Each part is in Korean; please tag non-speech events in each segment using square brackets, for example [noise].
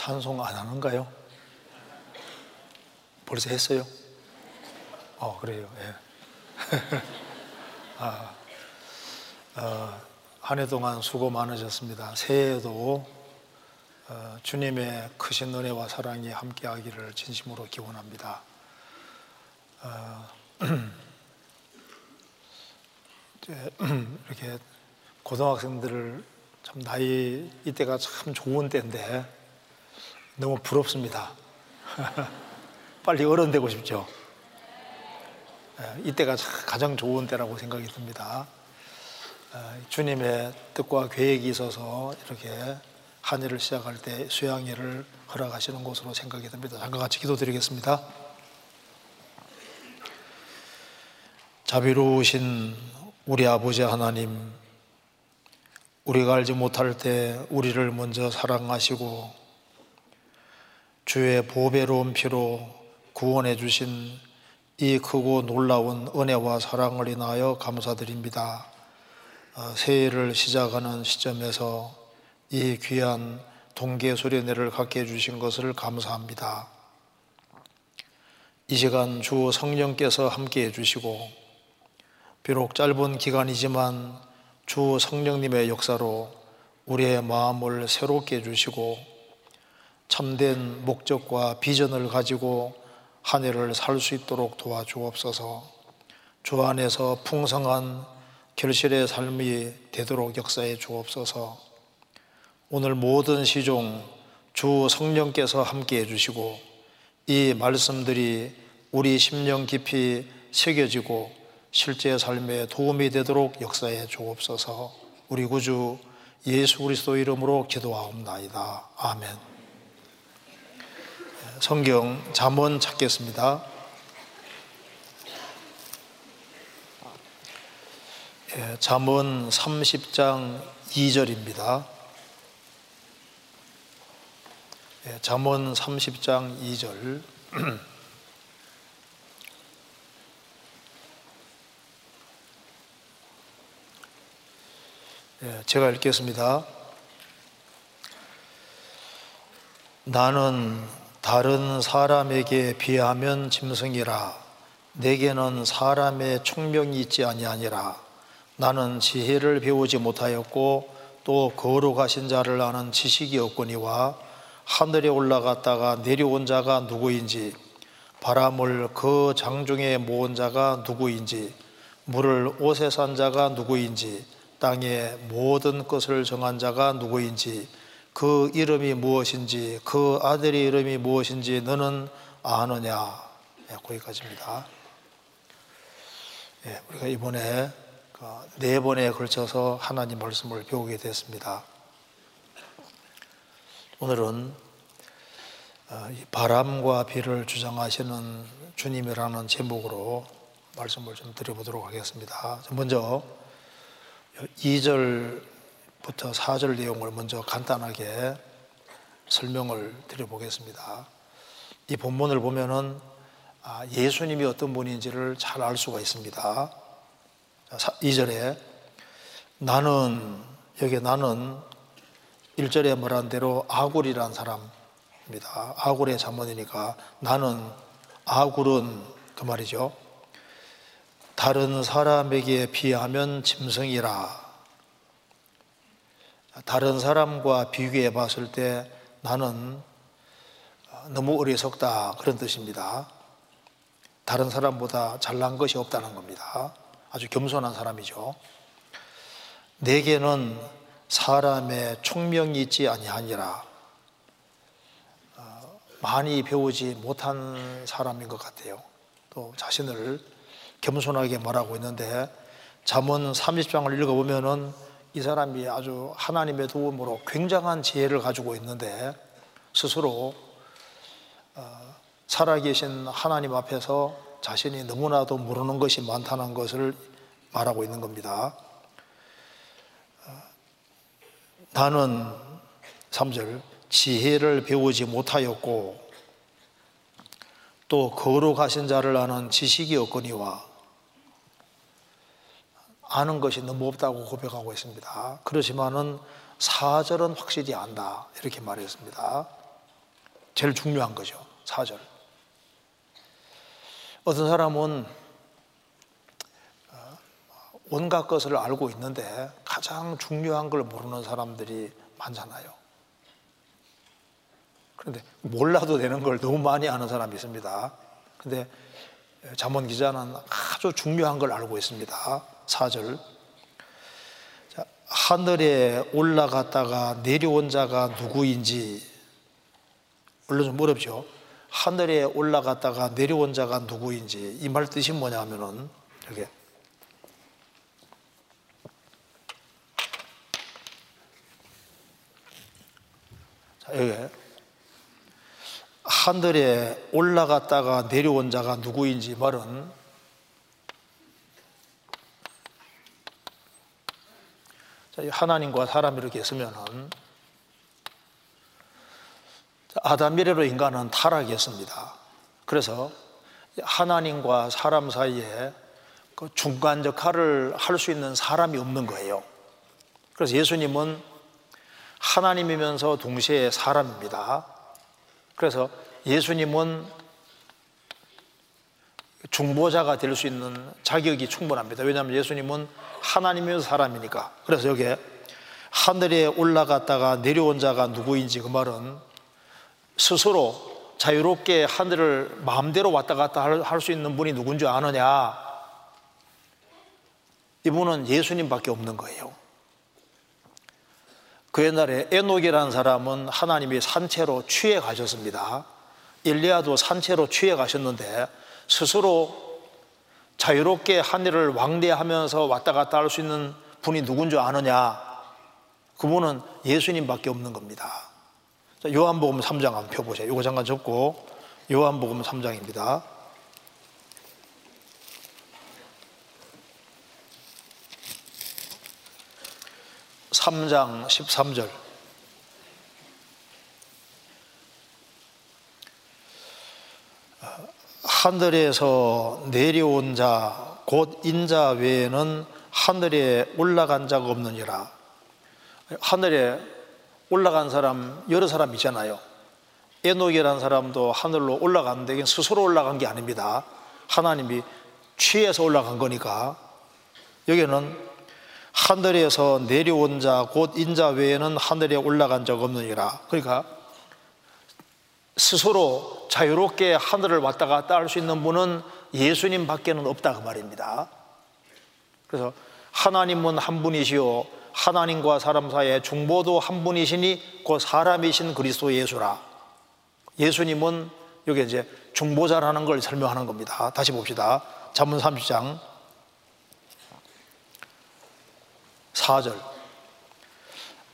찬송 안 하는가요? 벌써 했어요? 어, 그래요. 예. [laughs] 아, 어, 한해 동안 수고 많으셨습니다. 새해에도 어, 주님의 크신 은혜와 사랑이 함께하기를 진심으로 기원합니다. 어, [clears throat] [clears throat] 이렇게 고등학생들을 참 나이 이때가 참 좋은 때인데 너무 부럽습니다. [laughs] 빨리 어른 되고 싶죠. 예, 이때가 가장 좋은 때라고 생각이 듭니다. 어, 주님의 뜻과 계획이 있어서 이렇게 한 해를 시작할 때 수양회를 허락하시는 것으로 생각이 듭니다. 잠깐 같이 기도드리겠습니다. 자비로우신 우리 아버지 하나님, 우리가 알지 못할 때 우리를 먼저 사랑하시고 주의 보배로운 피로 구원해 주신 이 크고 놀라운 은혜와 사랑을 인하여 감사드립니다. 어, 새해를 시작하는 시점에서 이 귀한 동계 수련회를 갖게 해주신 것을 감사합니다. 이 시간 주 성령께서 함께 해주시고 비록 짧은 기간이지만 주 성령님의 역사로 우리의 마음을 새롭게 해주시고 참된 목적과 비전을 가지고 한 해를 살 수 있도록 도와주옵소서 주 안에서 풍성한 결실의 삶이 되도록 역사해 주옵소서. 오늘 모든 시종 주 성령께서 함께 해 주시고 이 말씀들이 우리 심령 깊이 새겨지고 실제 삶에 도움이 되도록 역사해 주옵소서. 우리 구주 예수 그리스도 이름으로 기도하옵나이다. 아멘. 성경 잠언 찾겠습니다. 예, 잠언 30장 2절입니다. 예, 잠언 30장 2절. [clears throat] 예, 제가 읽겠습니다. 나는 다른 사람에게 비하면 짐승이라. 내게는 사람의 총명이 있지 아니하니라. 나는 지혜를 배우지 못하였고 또 거룩하신 자를 아는 지식이 없거니와 하늘에 올라갔다가 내려온 자가 누구인지 바람을 그 장중에 모은 자가 누구인지 물을 옷에 산 자가 누구인지 땅의 모든 것을 정한 자가 누구인지 그 이름이 무엇인지 그 아들의 이름이 무엇인지 너는 아느냐 네, 거기까지입니다. 네, 우리가 이번에 어, 네 번에 걸쳐서 하나님 말씀을 배우게 됐습니다. 오늘은 어, 바람과 비를 주장하시는 주님이라는 제목으로 말씀을 좀 드려보도록 하겠습니다. 먼저 2절 부터 4절 내용을 먼저 간단하게 설명을 드려보겠습니다. 이 본문을 보면은 아, 예수님이 어떤 분인지를 잘 알 수가 있습니다. 2절에 나는 여기 나는 1절에 말한 대로 아굴이란 사람입니다. 아굴의 자문이니까 나는 아굴은 그 말이죠. 다른 사람에게 비하면 짐승이라. 다른 사람과 비교해 봤을 때 나는 너무 어리석다 그런 뜻입니다. 다른 사람보다 잘난 것이 없다는 겁니다. 아주 겸손한 사람이죠. 내게는 사람의 총명이 있지 아니하니라. 어, 많이 배우지 못한 사람인 것 같아요. 또 자신을 겸손하게 말하고 있는데 잠언 30장을 읽어보면은 이 사람이 아주 하나님의 도움으로 굉장한 지혜를 가지고 있는데 스스로 어, 살아계신 하나님 앞에서 자신이 너무나도 모르는 것이 많다는 것을 말하고 있는 겁니다. 나는 3절 지혜를 배우지 못하였고 또 거룩하신 자를 아는 지식이 없거니와 아는 것이 너무 없다고 고백하고 있습니다. 그렇지만은 4절은 확실히 안다. 이렇게 말했습니다. 제일 중요한 거죠. 사절. 어떤 사람은 어, 온갖 것을 알고 있는데 가장 중요한 걸 모르는 사람들이 많잖아요. 그런데 몰라도 되는 걸 너무 많이 아는 사람이 있습니다. 근데 잠언 기자는 아주 중요한 걸 알고 있습니다. 4절. 하늘에 올라갔다가 내려온 자가 누구인지 물론 좀 어렵죠. 하늘에 올라갔다가 내려온 자가 누구인지 이 말 뜻이 뭐냐 하면은 이렇게 자, 여기 하늘에 올라갔다가 내려온 자가 누구인지 말은 하나님과 사람이 이렇게 있으면은 아담 이래로 인간은 타락했습니다. 그래서 하나님과 사람 사이에 그 중간 역할을 할 수 있는 사람이 없는 거예요. 그래서 예수님은 하나님이면서 동시에 사람입니다. 그래서 예수님은 중보자가 될 수 있는 자격이 충분합니다. 왜냐하면 예수님은 하나님이면서 사람이니까. 그래서 여기에 하늘에 올라갔다가 내려온 자가 누구인지 그 말은 스스로 자유롭게 하늘을 마음대로 왔다 갔다 할 수 있는 분이 누군지 아느냐? 이분은 예수님밖에 없는 거예요. 그 옛날에 에녹이라는 사람은 하나님이 산채로 취해 가셨습니다. 일리아도 산채로 취해 가셨는데 스스로 자유롭게 하늘을 왕래하면서 왔다 갔다 할 수 있는 분이 누군 줄 아느냐? 그분은 예수님밖에 없는 겁니다. 요한복음 3장 한번 펴보세요. 이거 잠깐 접고 요한복음 3장입니다. 3장 13절. 하늘에서 내려온 자, 곧 인자 외에는 하늘에 올라간 자가 없느니라. 하늘에 올라간 사람, 여러 사람 있잖아요. 에녹이라는 사람도 하늘로 올라갔는데 이건 스스로 올라간 게 아닙니다. 하나님이 취해서 올라간 거니까. 여기는 하늘에서 내려온 자, 곧 인자 외에는 하늘에 올라간 적 없느니라. 그러니까 스스로 자유롭게 하늘을 왔다 갔다 할 수 있는 분은 예수님 밖에는 없다 그 말입니다. 그래서 하나님은 한 분이시요 하나님과 사람 사이의 중보도 한 분이시니 그 사람이신 그리스도 예수라. 예수님은 여기 이제 중보자라는 걸 설명하는 겁니다. 다시 봅시다. 잠문 30장 4절.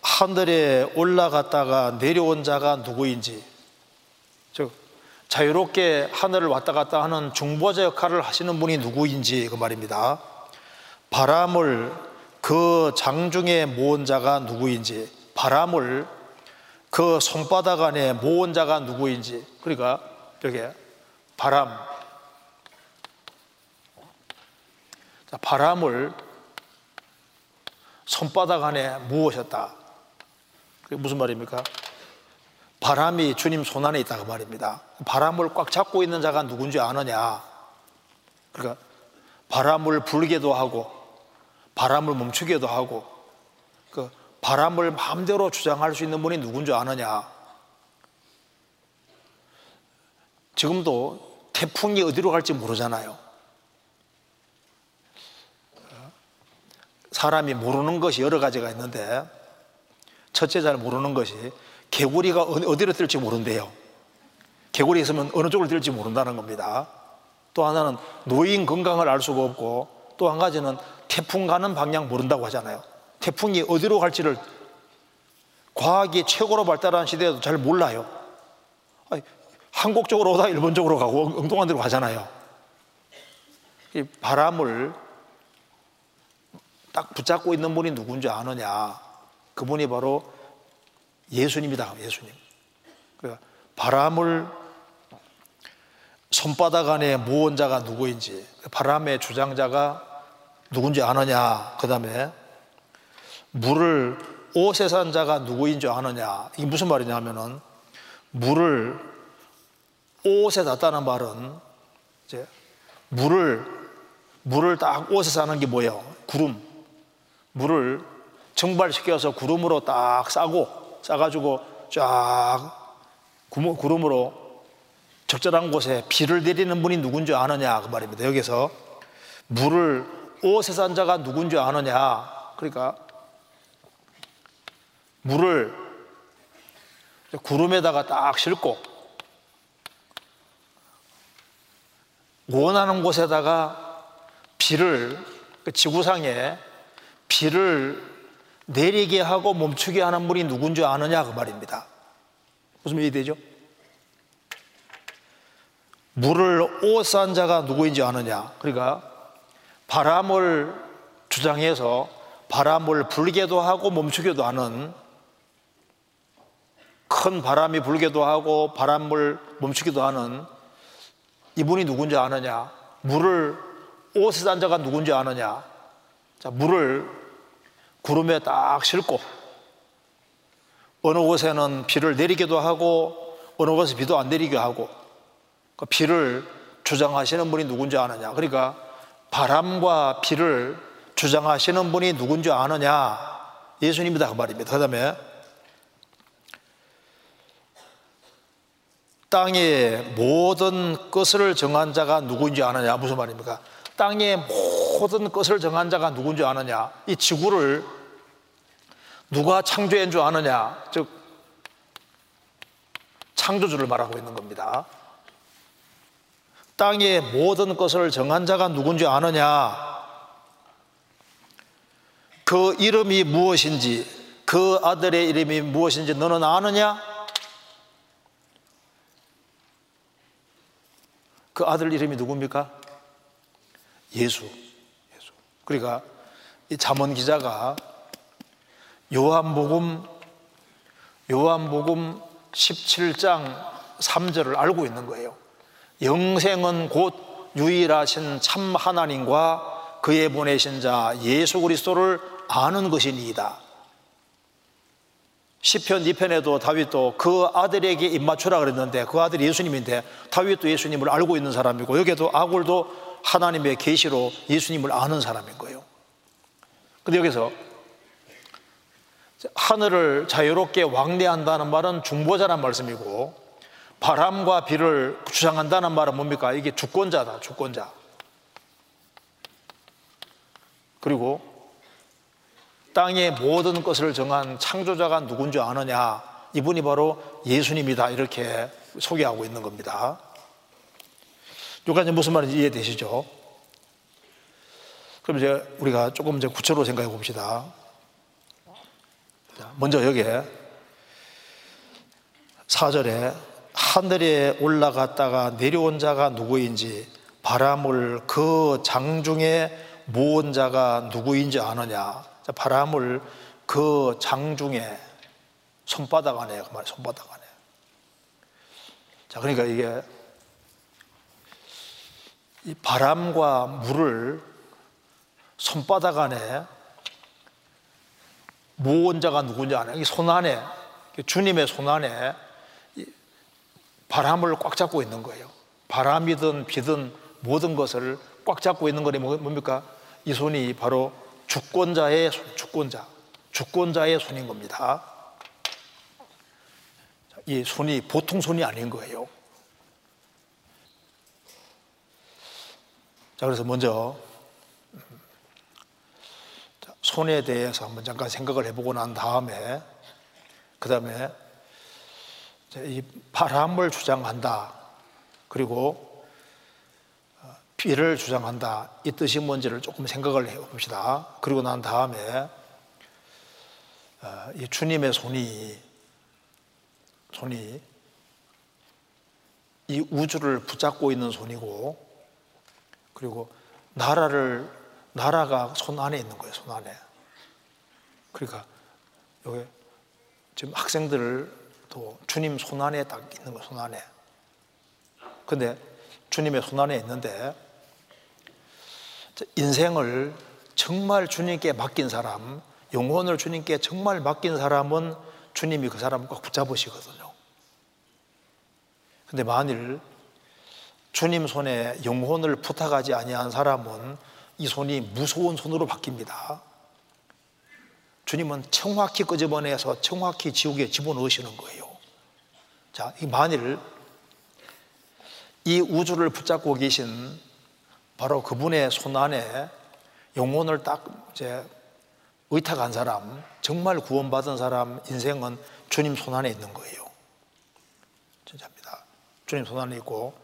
하늘에 올라갔다가 내려온 자가 누구인지, 즉, 자유롭게 하늘을 왔다 갔다 하는 중보자 역할을 하시는 분이 누구인지 그 말입니다. 바람을 그 장중에 모은 자가 누구인지, 바람을 그 손바닥 안에 모은 자가 누구인지, 그러니까 여기 바람, 바람을 손바닥 안에 무엇이었다. 그게 무슨 말입니까? 바람이 주님 손 안에 있다고 말입니다. 바람을 꽉 잡고 있는 자가 누군지 아느냐? 그러니까 바람을 불게도 하고 바람을 멈추게도 하고 그 바람을 마음대로 주장할 수 있는 분이 누군지 아느냐? 지금도 태풍이 어디로 갈지 모르잖아요. 사람이 모르는 것이 여러 가지가 있는데 첫째 잘 모르는 것이 개구리가 어디로 뜰지 모른대요. 개구리 있으면 어느 쪽으로 뜰지 모른다는 겁니다. 또 하나는 노인 건강을 알 수가 없고 또 한 가지는 태풍 가는 방향 모른다고 하잖아요. 태풍이 어디로 갈지를 과학이 최고로 발달한 시대에도 잘 몰라요. 아니, 한국 쪽으로 오다 일본 쪽으로 가고 엉뚱한 데로 가잖아요. 이 바람을 딱 붙잡고 있는 분이 누군지 아느냐? 그분이 바로 예수님이다. 예수님. 바람을 손바닥 안에 모은 자가 누구인지, 바람의 주장자가 누군지 아느냐? 그 다음에 물을 옷에 산 자가 누구인지 아느냐? 이게 무슨 말이냐 하면은 물을 옷에 닿다는 말은 이제 물을 물을 딱 옷에 싸는 게 뭐예요? 구름. 물을 증발시켜서 구름으로 딱 싸고 싸가지고 쫙 구름으로 적절한 곳에 비를 내리는 분이 누군지 아느냐 그 말입니다. 여기서 물을 옷에 산 자가 누군지 아느냐. 그러니까 물을 구름에다가 딱 싣고 원하는 곳에다가 비를 그 지구상에 비를 내리게 하고 멈추게 하는 분이 누군지 아느냐 그 말입니다. 무슨 말이 되죠? 물을 오싼 자가 누구인지 아느냐? 그러니까 바람을 주장해서 바람을 불게도 하고 멈추게도 하는 큰 바람이 불게도 하고 바람을 멈추기도 하는 이분이 누군지 아느냐? 물을 산 자가 누군지 아느냐? 자, 물을 구름에 딱 싣고 어느 곳에는 비를 내리기도 하고 어느 곳에 비도 안 내리게 하고 그 비를 주장하시는 분이 누군지 아느냐? 그러니까 바람과 비를 주장하시는 분이 누군지 아느냐? 예수님이다 그 말입니다. 그 다음에 땅의 모든 것을 정한 자가 누구인지 아느냐? 무슨 말입니까? 땅의 모든 것을 정한 자가 누군지 아느냐? 이 지구를 누가 창조한 줄 아느냐? 즉, 창조주를 말하고 있는 겁니다. 땅의 모든 것을 정한 자가 누군지 아느냐? 그 이름이 무엇인지, 그 아들의 이름이 무엇인지 너는 아느냐? 그 아들 이름이 누굽니까? 예수. 예수. 그러니까 이 잠언 기자가 요한복음 요한복음 17장 3절을 알고 있는 거예요. 영생은 곧 유일하신 참 하나님과 그의 보내신 자 예수 그리스도를 아는 것이니이다. 시편 2편에도 다윗도 그 아들에게 입맞추라 그랬는데 그 아들이 예수님인데 다윗도 예수님을 알고 있는 사람이고 여기에도 아굴도 하나님의 계시로 예수님을 아는 사람인 거예요. 근데 여기서 하늘을 자유롭게 왕래한다는 말은 중보자란 말씀이고 바람과 비를 주장한다는 말은 뭡니까? 이게 주권자다, 주권자. 그리고 땅의 모든 것을 정한 창조자가 누군지 아느냐? 이분이 바로 예수님이다. 이렇게 소개하고 있는 겁니다. 여기까지 무슨 말인지 이해되시죠? 그럼 이제 우리가 조금 이제 구체로 생각해 봅시다. 먼저 여기에 4절에 하늘에 올라갔다가 내려온 자가 누구인지 바람을 그 장중에 모은 자가 누구인지 아느냐 바람을 그 장중에 손바닥 안에 그말 손바닥 안에. 자 그러니까 이게 이 바람과 물을 손바닥 안에 모은 자가 누군지 아냐? 이손 안에 주님의 손 안에 바람을 꽉 잡고 있는 거예요. 바람이든 비든 모든 것을 꽉 잡고 있는 거니 뭡니까? 이 손이 바로 주권자의 손, 주권자, 주권자의 손인 겁니다. 이 손이 보통 손이 아닌 거예요. 자, 그래서 먼저 손에 대해서 한번 잠깐 생각을 해보고 난 다음에 그 다음에 이 바람을 주장한다. 그리고 비를 주장한다. 이 뜻이 뭔지를 조금 생각을 해봅시다. 그리고 난 다음에 어, 이 주님의 손이 손이 이 우주를 붙잡고 있는 손이고 그리고 나라를 나라가 손 안에 있는 거예요. 손 안에. 그러니까 여기 지금 학생들도 주님 손 안에 딱 있는 거예요. 손 안에. 근데 주님의 손 안에 있는데 인생을 정말 주님께 맡긴 사람, 영혼을 주님께 정말 맡긴 사람은 주님이 그 사람을 꼭 붙잡으시거든요. 근데 만일 주님 손에 영혼을 부탁하지 아니한 사람은 이 손이 무서운 손으로 바뀝니다. 주님은 정확히 끄집어내서 정확히 지옥에 집어넣으시는 거예요. 자, 만일 이 우주를 붙잡고 계신 바로 그분의 손 안에 영혼을 딱 이제 의탁한 사람, 정말 구원받은 사람 인생은 주님 손 안에 있는 거예요. 진짜입니다. 주님 손 안에 있고,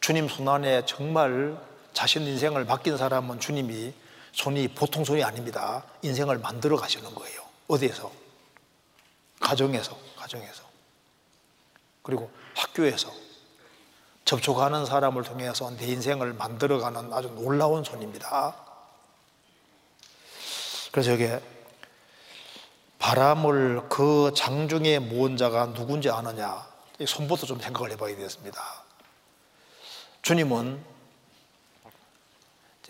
주님 손 안에 정말 자신 인생을 맡긴 사람은 주님이 손이 보통 손이 아닙니다. 인생을 만들어 가시는 거예요. 어디에서? 가정에서, 가정에서. 그리고 학교에서. 접촉하는 사람을 통해서 내 인생을 만들어 가는 아주 놀라운 손입니다. 그래서 여기에 바람을 그 장중에 모은 자가 누군지 아느냐 손부터 좀 생각을 해봐야 되겠습니다. 주님은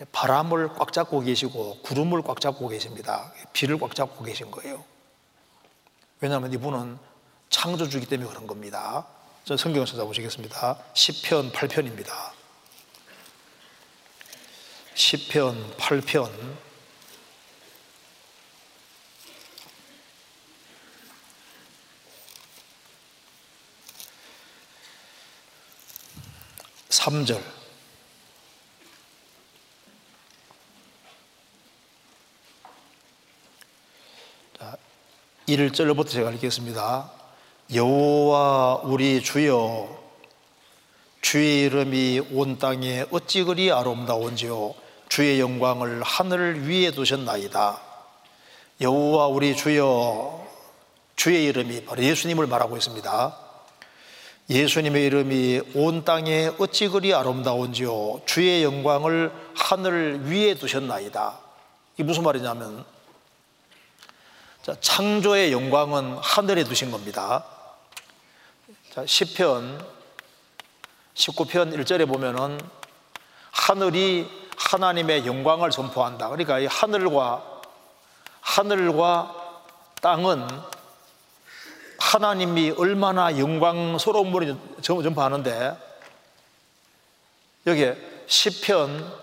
바람을 꽉 잡고 계시고 구름을 꽉 잡고 계십니다. 비를 꽉 잡고 계신 거예요. 왜냐하면 이분은 창조주기 때문에 그런 겁니다. 저 성경을 찾아보시겠습니다. 10편 8편입니다. 10편 8편 3절 1절부터 제가 읽겠습니다. 여호와 우리 주여 주의 이름이 온 땅에 어찌 그리 아름다운지요 주의 영광을 하늘 위에 두셨나이다. 여호와 우리 주여 주의 이름이 바로 예수님을 말하고 있습니다. 예수님의 이름이 온 땅에 어찌 그리 아름다운지요 주의 영광을 하늘 위에 두셨나이다. 이 무슨 말이냐면 자, 창조의 영광은 하늘에 두신 겁니다. 자, 10편 19편 1절에 보면은 하늘이 하나님의 영광을 선포한다. 그러니까 이 하늘과 하늘과 땅은 하나님이 얼마나 영광스러운 분이 전파하는데 여기에 10편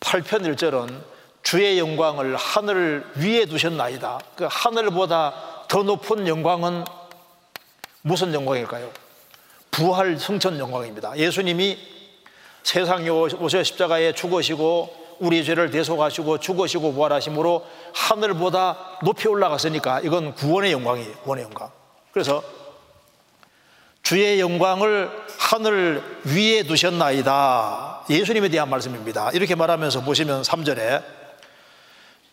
8편 1절은 주의 영광을 하늘 위에 두셨나이다. 그 하늘보다 더 높은 영광은 무슨 영광일까요? 부활 성천 영광입니다. 예수님이 세상에 오셔 십자가에 죽으시고 우리 죄를 대속하시고 죽으시고 부활하심으로 하늘보다 높이 올라갔으니까 이건 구원의 영광이에요. 구원의 영광. 그래서 주의 영광을 하늘 위에 두셨나이다. 예수님에 대한 말씀입니다. 이렇게 말하면서 보시면 3절에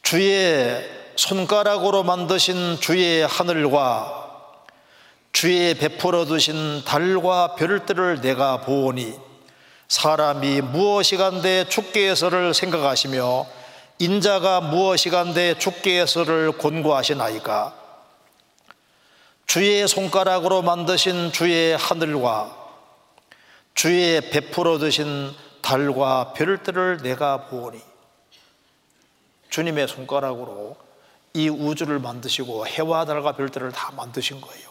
주의 손가락으로 만드신 주의 하늘과 주의 베풀어 두신 달과 별들을 내가 보오니 사람이 무엇이간데 죽게 해서를 생각하시며 인자가 무엇이간데 죽게 해서를 권고하시나이까? 주의 손가락으로 만드신 주의 하늘과 주의 베풀어 두신 달과 별들을 내가 보오니 주님의 손가락으로 이 우주를 만드시고 해와 달과 별들을 다 만드신 거예요.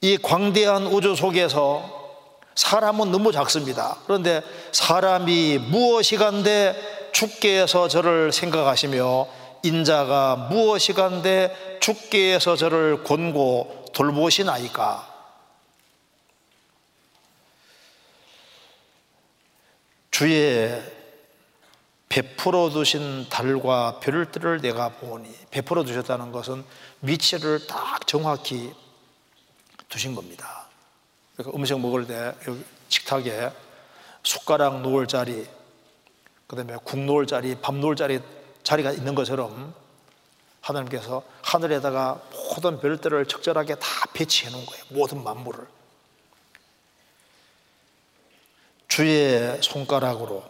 이 광대한 우주 속에서 사람은 너무 작습니다. 그런데 사람이 무엇이간데 해서 저를 생각하시며 인자가 무엇이간데 해서 저를 권고 돌보시나이까 주의 베풀어 두신 달과 별들을 내가 보니 베풀어 두셨다는 것은 위치를 딱 정확히 두신 겁니다. 그러니까 음식 먹을 때 식탁에 숟가락 놓을 자리, 그 다음에 국 놓을 자리, 밥 놓을 자리 자리가 있는 것처럼 하나님께서 하늘에다가 모든 별들을 적절하게 다 배치해 놓은 거예요. 모든 만물을. 주의 손가락으로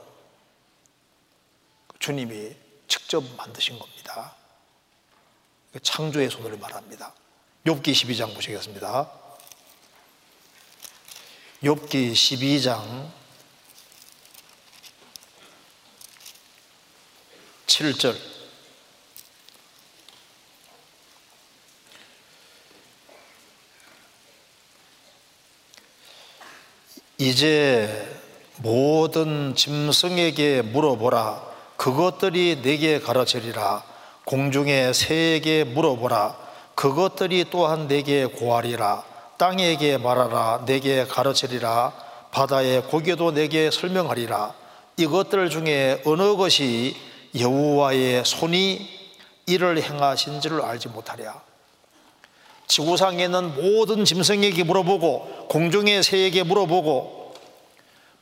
주님이 직접 만드신 겁니다. 창조의 손을 말합니다. 욥기 12장 보시겠습니다. 욥기 12장 7절 이제 모든 짐승에게 물어보라. 그것들이 내게 가르치리라. 공중의 새에게 물어보라. 그것들이 또한 내게 고하리라. 땅에게 말하라. 내게 가르치리라. 바다의 고기도 내게 설명하리라. 이것들 중에 어느 것이 여호와의 손이 이를 행하신 줄을 알지 못하랴. 지구상에 있는 모든 짐승에게 물어보고 공중의 새에게 물어보고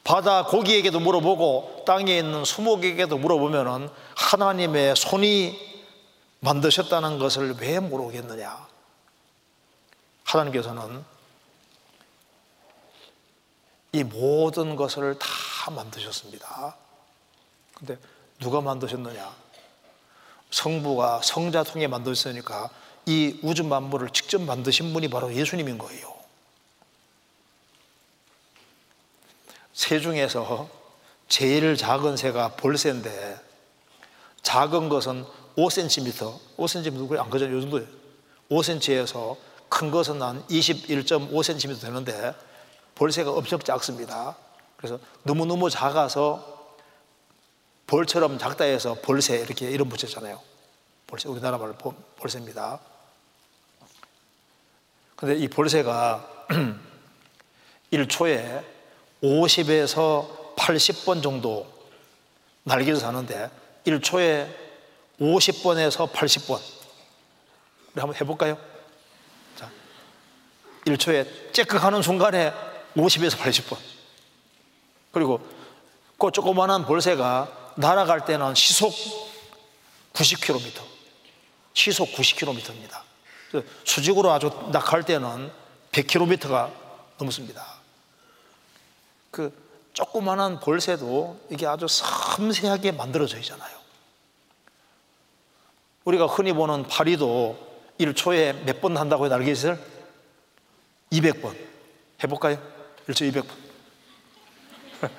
바다 고기에게도 물어보고 땅에 있는 수목에게도 물어보면은 하나님의 손이 만드셨다는 것을 왜 모르겠느냐? 하나님께서는 이 모든 것을 다 만드셨습니다. 근데 누가 만드셨느냐? 성부가 성자 통해 만드셨으니까 이 우주 만물을 직접 만드신 분이 바로 예수님인 거예요. 새 중에서 제일 작은 새가 볼새인데 작은 것은 5cm, 5cm 안 그죠? 요 정도예요. 5cm에서 큰 것은 한 21.5cm 되는데 볼새가 엄청 작습니다. 그래서 너무너무 작아서 볼처럼 작다 해서 볼새 이렇게 이름 붙였잖아요. 볼새, 우리나라 말로 볼새입니다. 근데 이 볼새가 [clears throat] 1초에 50에서 80번 정도 날개를 사는데 1초에 50번에서 80번. 우리 한번 해볼까요? 자, 1초에 째깍하는 순간에 50에서 80번. 그리고 그 조그마한 볼새가 날아갈 때는 시속 90km. 시속 90km입니다. 수직으로 아주 낙할 때는 100km가 넘습니다. 그 조그마한 볼새도 이게 아주 섬세하게 만들어져 있잖아요. 우리가 흔히 보는 파리도 1초에 몇 번 한다고요, 날개짓을? 200번. 해볼까요? 1초 200번. [laughs]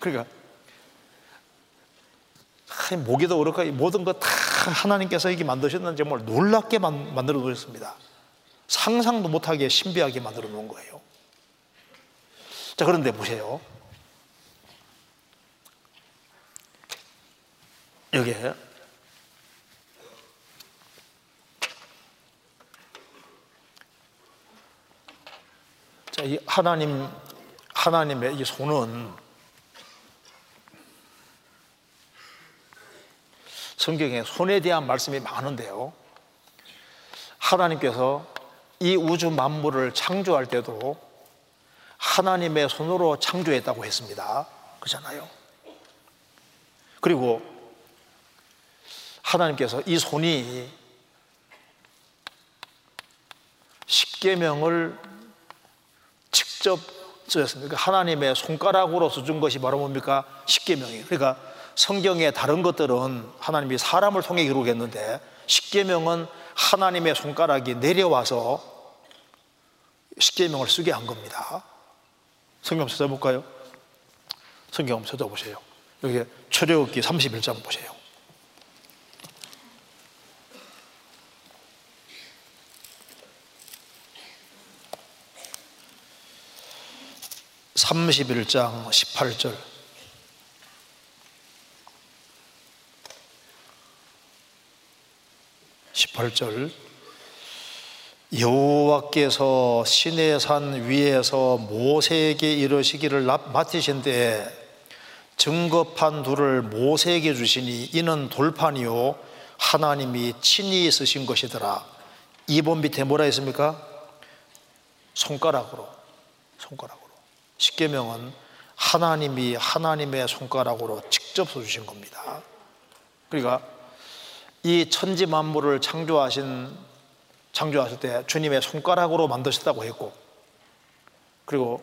그러니까, 모기도 그렇고 모든 것 다 하나님께서 이게 만드셨는지 정말 놀랍게 만들어 놓으셨습니다. 상상도 못하게 신비하게 만들어 놓은 거예요. 자, 그런데 보세요. 여기에 자, 이 하나님 하나님의 이 손은 성경에 손에 대한 말씀이 많은데요. 하나님께서 이 우주 만물을 창조할 때도 하나님의 손으로 창조했다고 했습니다. 그렇잖아요. 그리고 하나님께서 이 손이 십계명을 직접 쓰였습니다. 그러니까 하나님의 손가락으로 써준 것이 바로 뭡니까? 십계명이에요. 그러니까 성경의 다른 것들은 하나님이 사람을 통해 기록했는데 십계명은 하나님의 손가락이 내려와서 십계명을 쓰게 한 겁니다. 성경 찾아볼까요? 성경 찾아보세요. 여기 출애굽기 31장 보세요. 31장 18절. 십팔절 여호와께서 시내 산 위에서 모세에게 이르시기를 맡으신 때 증거판 둘을 모세에게 주시니 이는 돌판이요 하나님이 친히 쓰신 것이더라. 2번 밑에 뭐라 했습니까? 손가락으로 손가락으로 십계명은 하나님이 하나님의 손가락으로 직접 써주신 겁니다. 그러니까 이 천지 만물을 창조하신 창조하실 때 주님의 손가락으로 만드셨다고 했고 그리고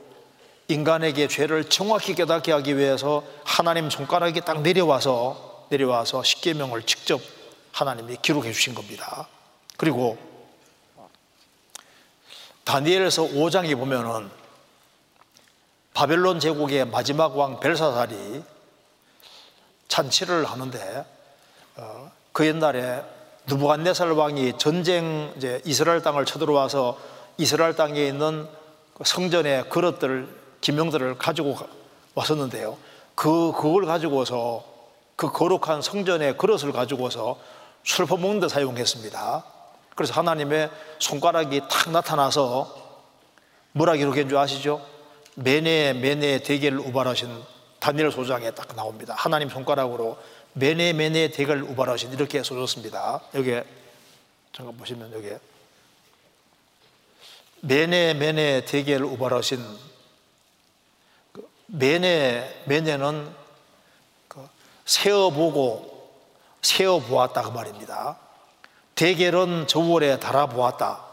인간에게 죄를 정확히 깨닫게 하기 위해서 하나님 손가락이 딱 내려와서 내려와서 십계명을 직접 하나님이 기록해 주신 겁니다. 그리고 다니엘서 5장에 보면은 바벨론 제국의 마지막 왕 벨사살이 잔치를 하는데 어, 그 옛날에 누부갓네살 왕이 전쟁 이제 이스라엘 땅을 쳐들어와서 이스라엘 땅에 있는 그 성전의 그릇들 기명들을 가지고 왔었는데요. 그 그걸 가지고서 그 거룩한 성전의 그릇을 가지고서 술 퍼먹는 데 사용했습니다. 그래서 하나님의 손가락이 탁 나타나서 뭐라 기록한 줄 아시죠? 메네 메네 대결 우발하신 다니엘 소장에 딱 나옵니다. 하나님 손가락으로 메네 메네 대결 우발하신 이렇게 써줬습니다. 여기에 잠깐 보시면 여기에 메네 메네 대결 우발하신 그 메네 메네는 그 세어보고 세어보았다 그 말입니다. 대결은 저월에 달아보았다.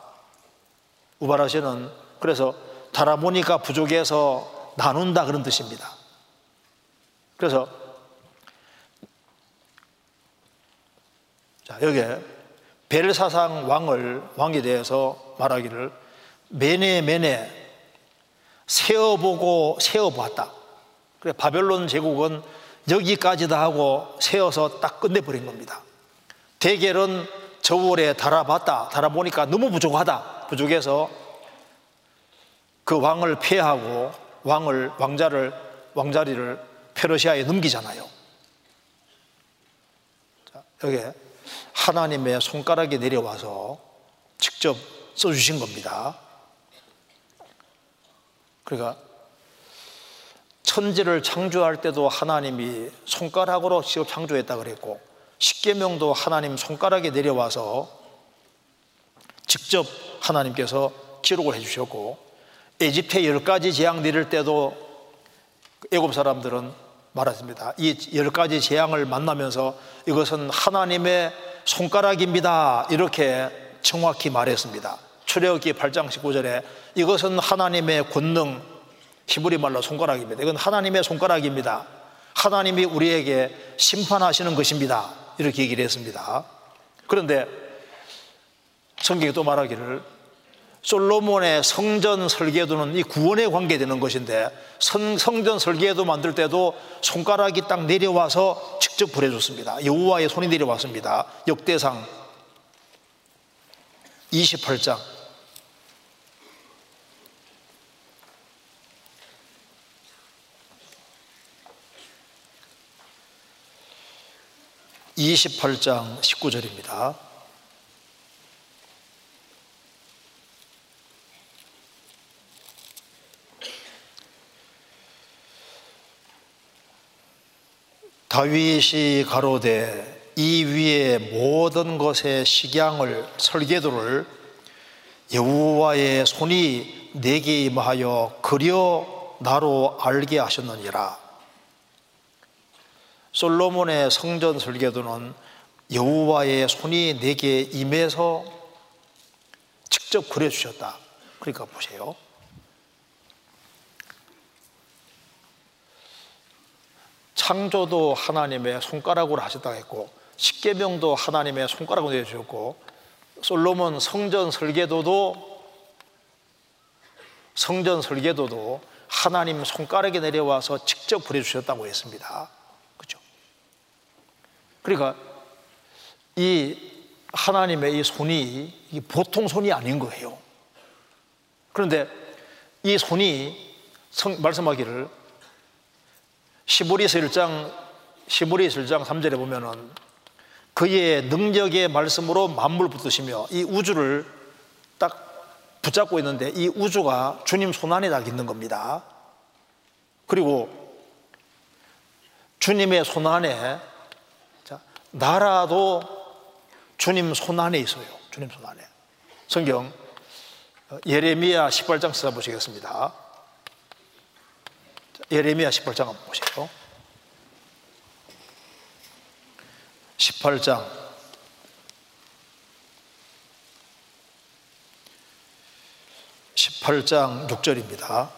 우발하시는 그래서 달아보니까 부족해서 나눈다 그런 뜻입니다. 그래서 자 여기에 벨사상 왕을 왕에 대해서 말하기를 매네 매네 세어보고 세어보았다. 그래 바벨론 제국은 여기까지다 하고 세어서 딱 끝내버린 겁니다. 대결은 저월에 달아봤다. 달아보니까 너무 부족하다. 부족해서 그 왕을 폐하고 왕을 왕자를 왕자리를 페르시아에 넘기잖아요. 자, 여기 하나님의 손가락이 내려와서 직접 써주신 겁니다. 그러니까 천지를 창조할 때도 하나님이 손가락으로 직접 창조했다 그랬고 십계명도 하나님 손가락에 내려와서 직접 하나님께서 기록을 해주셨고 에집트에 열 가지 재앙 내릴 때도 애굽 사람들은 말했습니다. 이 열 가지 재앙을 만나면서 이것은 하나님의 손가락입니다. 이렇게 정확히 말했습니다. 출애굽기 8장 19절에 이것은 하나님의 권능 히브리 말로 손가락입니다. 이건 하나님의 손가락입니다. 하나님이 우리에게 심판하시는 것입니다. 이렇게 얘기를 했습니다. 그런데 성경이 또 말하기를 솔로몬의 성전 설계도는 이 구원에 관계되는 것인데 성, 성전 설계도 만들 때도 손가락이 딱 내려와서 직접 부려줬습니다. 여호와의 손이 내려왔습니다. 역대상 28장 28장 19절입니다. 다윗이 가로되 이 위에 모든 것의 식양을 설계도를 여호와의 손이 내게 임하여 그려 나로 알게 하셨느니라. 솔로몬의 성전 설계도는 여호와의 손이 내게 임해서 직접 그려 주셨다. 그러니까 보세요. 창조도 하나님의 손가락으로 하셨다고 했고 십계명도 하나님의 손가락으로 내주셨고 솔로몬 성전 설계도도 성전 설계도도 하나님 손가락에 내려와서 직접 그려주셨다고 했습니다. 그죠? 그러니까 이 하나님의 이 손이 보통 손이 아닌 거예요. 그런데 이 손이 성, 말씀하기를 시보리서 1장 시보리서 1장 3절에 보면은 그의 능력의 말씀으로 만물 붙드시며 이 우주를 딱 붙잡고 있는데 이 우주가 주님 손안에 딱 있는 겁니다. 그리고 주님의 손안에 나라도 주님 손안에 있어요. 주님 손안에. 성경 예레미야 18장 찾아보시겠습니다. 예레미야 18장 한번 보세요. 18장 18장 6절입니다.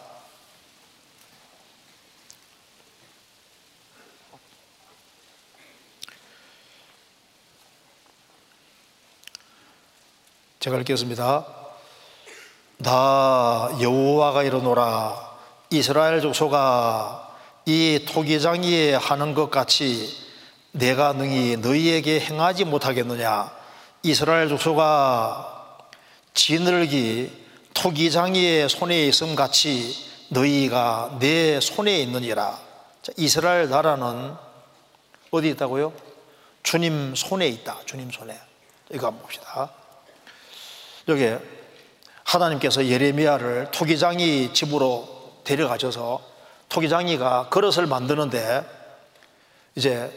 제가 읽겠습니다. 나 여호와가 이르노라 이스라엘 족속아 이 토기장이에 하는 것 같이 내가 능히 너희에게 행하지 못하겠느냐 이스라엘 족속아 지늘기 토기장이의 손에 있음 같이 너희가 내 손에 있느니라. 자, 이스라엘 나라는 어디 있다고요? 주님 손에 있다. 주님 손에. 이거 한번 봅시다. 여기 하나님께서 예레미야를 토기장이 집으로 데려가셔서 토기장이가 그릇을 만드는데 이제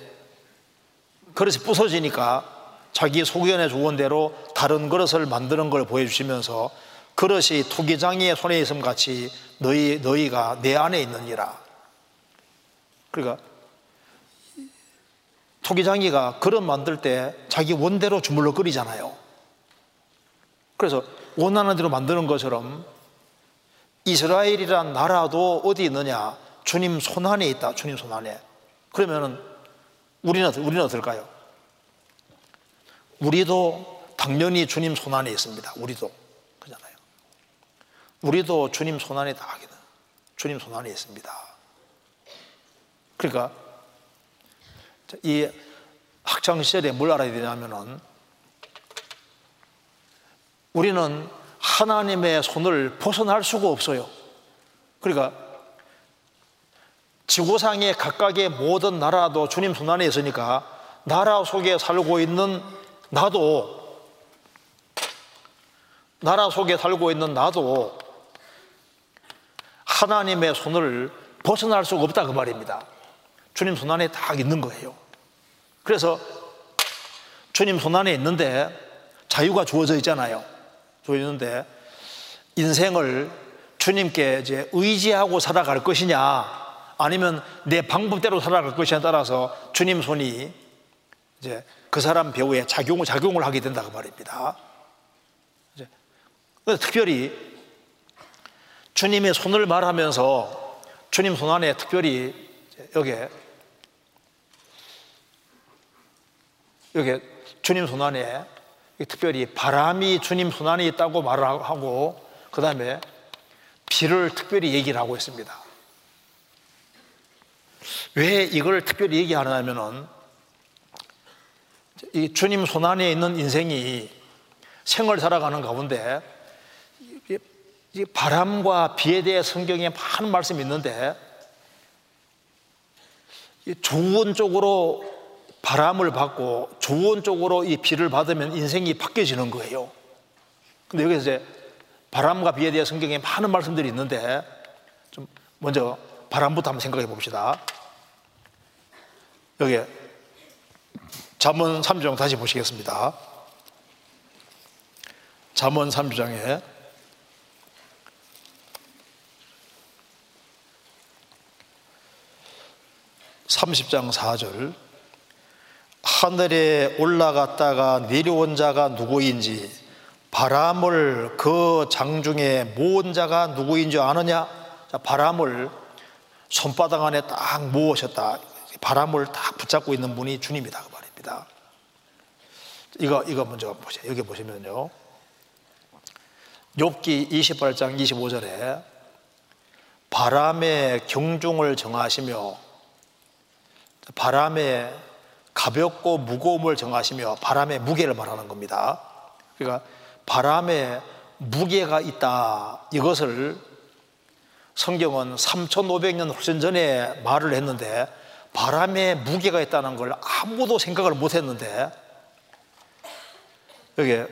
그릇이 부서지니까 자기 소견에 좋은 대로 다른 그릇을 만드는 걸 보여주시면서 그릇이 토기장이의 손에 있음 같이 너희, 너희가 내 안에 있느니라. 그러니까 토기장이가 그릇 만들 때 자기 원대로 주물러 끓이잖아요. 그래서 원하는 대로 만드는 것처럼 이스라엘이란 나라도 어디 있느냐? 주님 손 안에 있다. 주님 손 안에. 그러면은 우리는 우리는 어떨까요? 우리도 당연히 주님 손 안에 있습니다. 우리도 그잖아요. 우리도 주님 손 안에 다 하기는 주님 손 안에 있습니다. 그러니까 이 학창 시절에 뭘 알아야 되냐면은 우리는 하나님의 손을 벗어날 수가 없어요. 그러니까 지구상의 각각의 모든 나라도 주님 손 안에 있으니까 나라 속에 살고 있는 나도 나라 속에 살고 있는 나도 하나님의 손을 벗어날 수가 없다 그 말입니다. 주님 손 안에 딱 있는 거예요. 그래서 주님 손 안에 있는데 자유가 주어져 있잖아요. 있는데 인생을 주님께 이제 의지하고 살아갈 것이냐 아니면 내 방법대로 살아갈 것이냐에 따라서 주님 손이 이제 그 사람 배우에 작용을 작용을 하게 된다 그 말입니다. 이제 특별히 주님의 손을 말하면서 주님 손 안에 특별히 여기에 여기 주님 손 안에 특별히 바람이 주님 손 안에 있다고 말을 하고 그 다음에 비를 특별히 얘기를 하고 있습니다. 왜 이걸 특별히 얘기하냐면은 이 주님 손 안에 있는 인생이 생을 살아가는 가운데 바람과 비에 대해 성경에 많은 말씀이 있는데 좋은 쪽으로 바람을 받고 좋은 쪽으로 이 비를 받으면 인생이 바뀌어지는 거예요. 근데 여기서 이제 바람과 비에 대해 성경에 많은 말씀들이 있는데 좀 먼저 바람부터 한번 생각해 봅시다. 여기 잠언 3장 다시 보시겠습니다. 잠언 3장에 30장 4절 하늘에 올라갔다가 내려온 자가 누구인지 바람을 그 장중에 모은 자가 누구인 줄 아느냐? 자, 바람을 손바닥 안에 딱 모으셨다. 바람을 딱 붙잡고 있는 분이 주님이다 그 말입니다. 이거 이거 먼저 보세요. 여기 보시면요. 욥기 28장 25절에 바람의 경중을 정하시며 바람의 가볍고 무거움을 정하시며 바람의 무게를 말하는 겁니다. 그러니까 바람에 무게가 있다. 이것을 성경은 3,500년 훨씬 전에 말을 했는데 바람에 무게가 있다는 걸 아무도 생각을 못 했는데 여기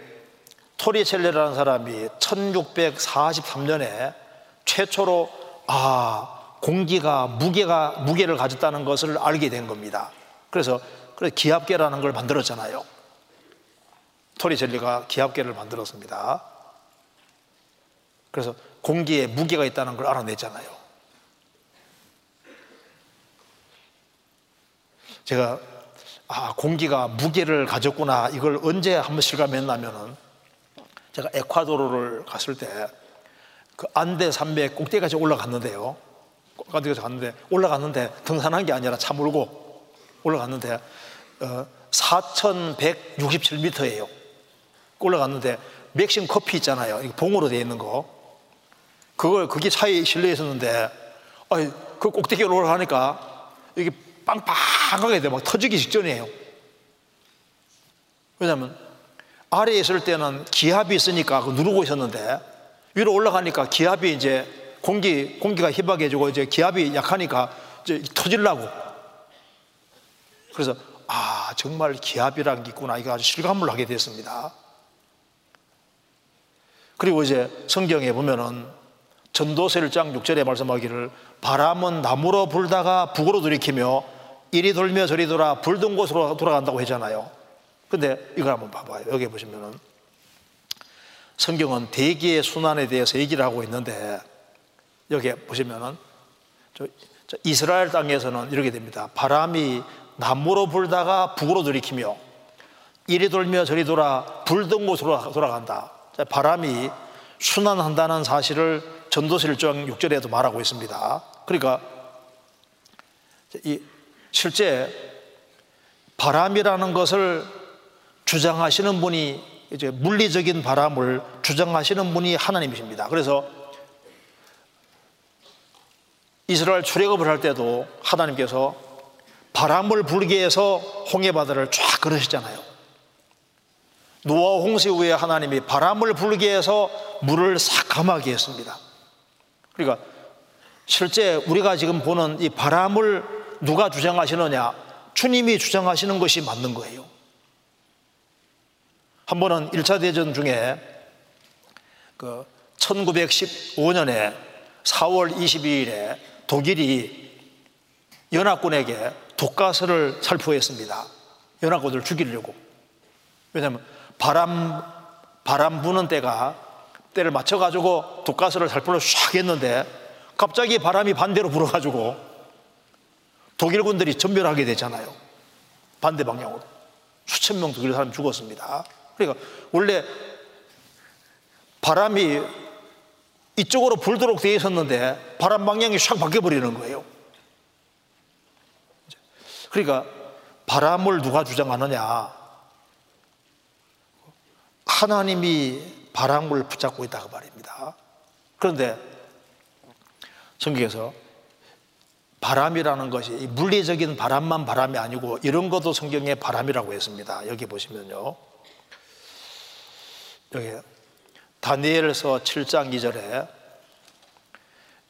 토리첼레라는 사람이 1643년에 최초로 아 공기가 무게가 무게를 가졌다는 것을 알게 된 겁니다. 그래서 그래서 기압계라는 걸 만들었잖아요. 토리 젤리가 기압계를 만들었습니다. 그래서 공기에 무게가 있다는 걸 알아냈잖아요. 제가 아 공기가 무게를 가졌구나 이걸 언제 한번 실감했냐면은 제가 에콰도르를 갔을 때 그 안데 산맥 꼭대기까지 올라갔는데요. 꼭대기까지 갔는데 올라갔는데 등산한 게 아니라 차 몰고 올라갔는데 어, 4,167m예요. 올라갔는데 맥심 커피 있잖아요. 봉으로 되어 있는 거. 그걸 그게 차에 실려 있었는데 아이, 그 꼭대기에 올라가니까 이게 빵빵하게 돼. 막 터지기 직전이에요. 왜냐하면 아래에 있을 때는 기압이 있으니까 누르고 있었는데 위로 올라가니까 기압이 이제 공기 공기가 희박해지고 이제 기압이 약하니까 이제 터질라고. 그래서 아 정말 기압이란 게 있구나 이거 아주 실감을 하게 됐습니다. 그리고 이제 성경에 보면은 전도서 1장 6절에 말씀하기를 바람은 나무로 불다가 북으로 들이키며 이리 돌며 저리 돌아 불던 곳으로 돌아간다고 했잖아요. 근데 이걸 한번 봐봐요. 여기 보시면은 성경은 대기의 순환에 대해서 얘기를 하고 있는데 여기 보시면은 이스라엘 땅에서는 이렇게 됩니다. 바람이 남으로 불다가 북으로 들이키며 이리 돌며 저리 돌아 불던 곳으로 돌아간다. 바람이 순환한다는 사실을 1장 6절에도 말하고 있습니다. 그러니까 이 실제 바람이라는 것을 주장하시는 분이 이제 물리적인 바람을 주장하시는 분이 하나님이십니다. 그래서 이스라엘 출애굽을 할 때도 하나님께서 바람을 불게 해서 홍해 바다를 쫙 걸으시잖아요. 노아 홍수 후에 하나님이 바람을 불게 해서 물을 삭감하게 했습니다. 그러니까 실제 우리가 지금 보는 이 바람을 누가 주장하시느냐? 주님이 주장하시는 것이 맞는 거예요. 한 번은 1차 대전 중에 그 1915년에 4월 22일에 독일이 연합군에게 독가스를 살포했습니다. 연합군을 죽이려고. 왜냐하면 바람, 바람 부는 때가 때를 맞춰가지고 독가스를 살포를 샥 했는데 갑자기 바람이 반대로 불어가지고 독일군들이 전멸하게 되잖아요. 반대 방향으로. 수천 명 독일 사람 죽었습니다. 그러니까 원래 바람이 이쪽으로 불도록 되어 있었는데 바람 방향이 샥 바뀌어버리는 거예요. 그러니까 바람을 누가 주장하느냐? 하나님이 바람을 붙잡고 있다고 말입니다. 그런데 성경에서 바람이라는 것이 물리적인 바람만 바람이 아니고 이런 것도 성경에 바람이라고 했습니다. 여기 보시면요. 여기 다니엘서 7장 2절에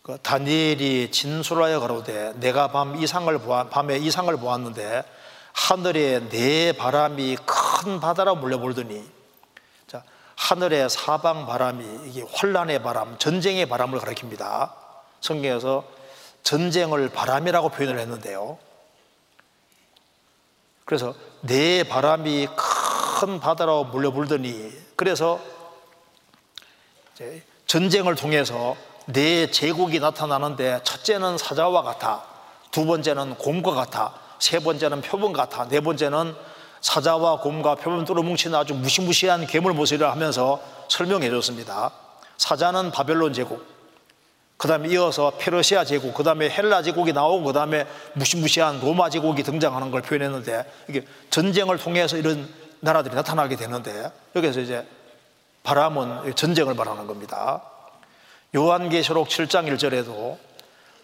그 다니엘이 진술하여 가로되 내가 밤 이상을 보아, 밤에 이상을 보았는데 하늘에 네 바람이 큰 바다라 몰려불더니 자 하늘의 사방 바람이 이게 혼란의 바람, 전쟁의 바람을 가리킵니다. 성경에서 전쟁을 바람이라고 표현을 했는데요. 그래서 네 바람이 큰 바다로 몰려불더니 그래서 전쟁을 통해서 네 제국이 나타나는데 첫째는 사자와 같아, 두 번째는 곰과 같아, 세 번째는 표범 같아, 네 번째는 사자와 곰과 표범 뚫어 뭉친 아주 무시무시한 괴물 모습이라 하면서 설명해 줬습니다. 사자는 바벨론 제국, 그 다음에 이어서 페르시아 제국, 그 다음에 헬라 제국이 나오고, 그 다음에 무시무시한 로마 제국이 등장하는 걸 표현했는데, 이게 전쟁을 통해서 이런 나라들이 나타나게 되는데, 여기서 이제 바람은 전쟁을 말하는 겁니다. 요한계시록 7장 1절에도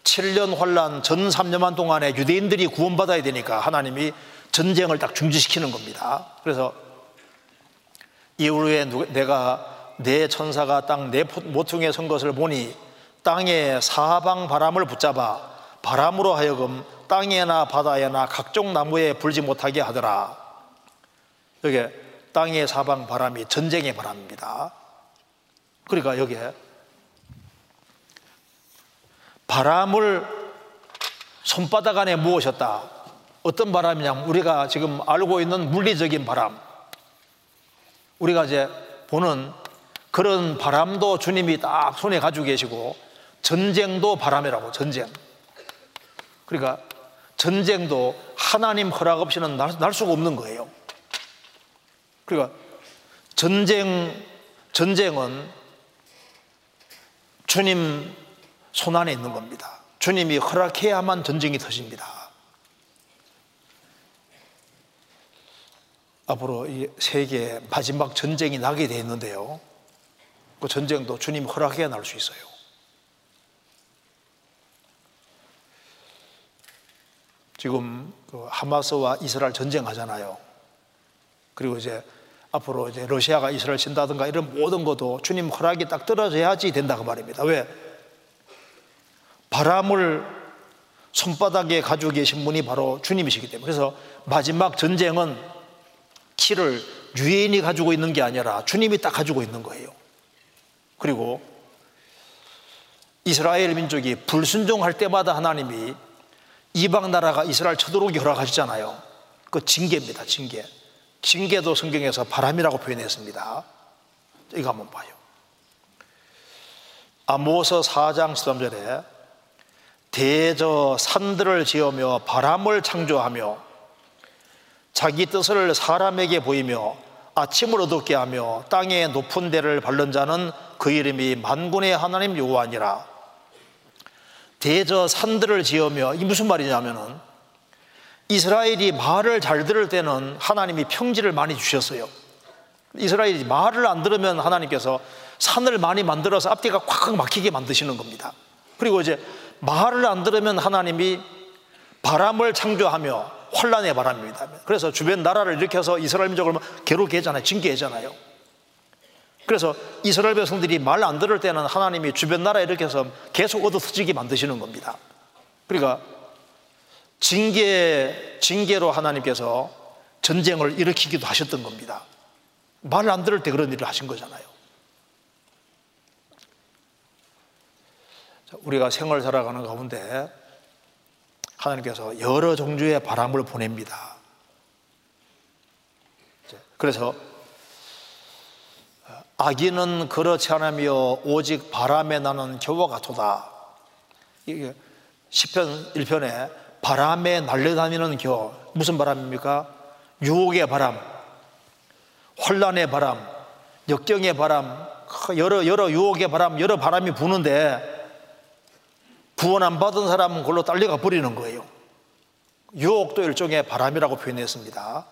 7년 환란 전 3년만 동안에 유대인들이 구원받아야 되니까 하나님이 전쟁을 딱 중지시키는 겁니다. 그래서 이후에 내가 내 천사가 땅 내 모퉁이에 선 것을 보니 땅에 사방 바람을 붙잡아 바람으로 하여금 땅에나 바다에나 각종 나무에 불지 못하게 하더라. 여기 땅의 사방 바람이 전쟁의 바람입니다. 그러니까 여기에 바람을 손바닥 안에 모으셨다. 어떤 바람이냐면 우리가 지금 알고 있는 물리적인 바람. 우리가 이제 보는 그런 바람도 주님이 딱 손에 가지고 계시고 전쟁도 바람이라고 전쟁. 그러니까 전쟁도 하나님 허락 없이는 날, 날 수가 없는 거예요. 그러니까 전쟁 전쟁은 주님 손 안에 있는 겁니다. 주님이 허락해야만 전쟁이 터집니다. 앞으로 이 세계 마지막 전쟁이 나게 돼 있는데요. 그 전쟁도 주님 허락해야 날 수 있어요. 지금 그 하마스와 이스라엘 전쟁하잖아요. 그리고 이제 앞으로 이제 러시아가 이스라엘 친다든가 이런 모든 것도 주님 허락이 딱 떨어져야지 된다고 말입니다. 왜? 바람을 손바닥에 가지고 계신 분이 바로 주님이시기 때문에 그래서 마지막 전쟁은 키를 유엔이 가지고 있는 게 아니라 주님이 딱 가지고 있는 거예요. 그리고 이스라엘 민족이 불순종할 때마다 하나님이 이방 나라가 이스라엘 쳐들어오기 허락하시잖아요. 그 징계입니다, 징계. 징계도 성경에서 바람이라고 표현했습니다. 이거 한번 봐요. 아모서 4장 13절에 대저 산들을 지으며 바람을 창조하며 자기 뜻을 사람에게 보이며 아침을 어둡게 하며 땅의 높은 데를 밟는 자는 그 이름이 만군의 하나님 여호와니라. 대저 산들을 지으며 이 무슨 말이냐면은 이스라엘이 말을 잘 들을 때는 하나님이 평지를 많이 주셨어요. 이스라엘이 말을 안 들으면 하나님께서 산을 많이 만들어서 앞뒤가 꽉 막히게 만드시는 겁니다. 그리고 이제 말을 안 들으면 하나님이 바람을 창조하며 환란의 바람입니다. 그래서 주변 나라를 일으켜서 이스라엘 민족을 괴롭게 했잖아요. 징계했잖아요. 그래서 이스라엘 백성들이 말 안 들을 때는 하나님이 주변 나라에 일으켜서 계속 얻어터지게 만드시는 겁니다. 그러니까 징계, 징계로 하나님께서 전쟁을 일으키기도 하셨던 겁니다. 말안 들을 때 그런 일을 하신 거잖아요. 우리가 생을 살아가는 가운데 하나님께서 여러 종류의 바람을 보냅니다. 그래서 아기는 그렇지 않으며 오직 바람에 나는 겨와 같도다. 이게 10편 1편에 바람에 날려다니는 겨 무슨 바람입니까? 유혹의 바람, 혼란의 바람, 역경의 바람, 여러 여러 유혹의 바람, 여러 바람이 부는데 구원 안 받은 사람은 그걸로 딸려가 버리는 거예요. 유혹도 일종의 바람이라고 표현했습니다.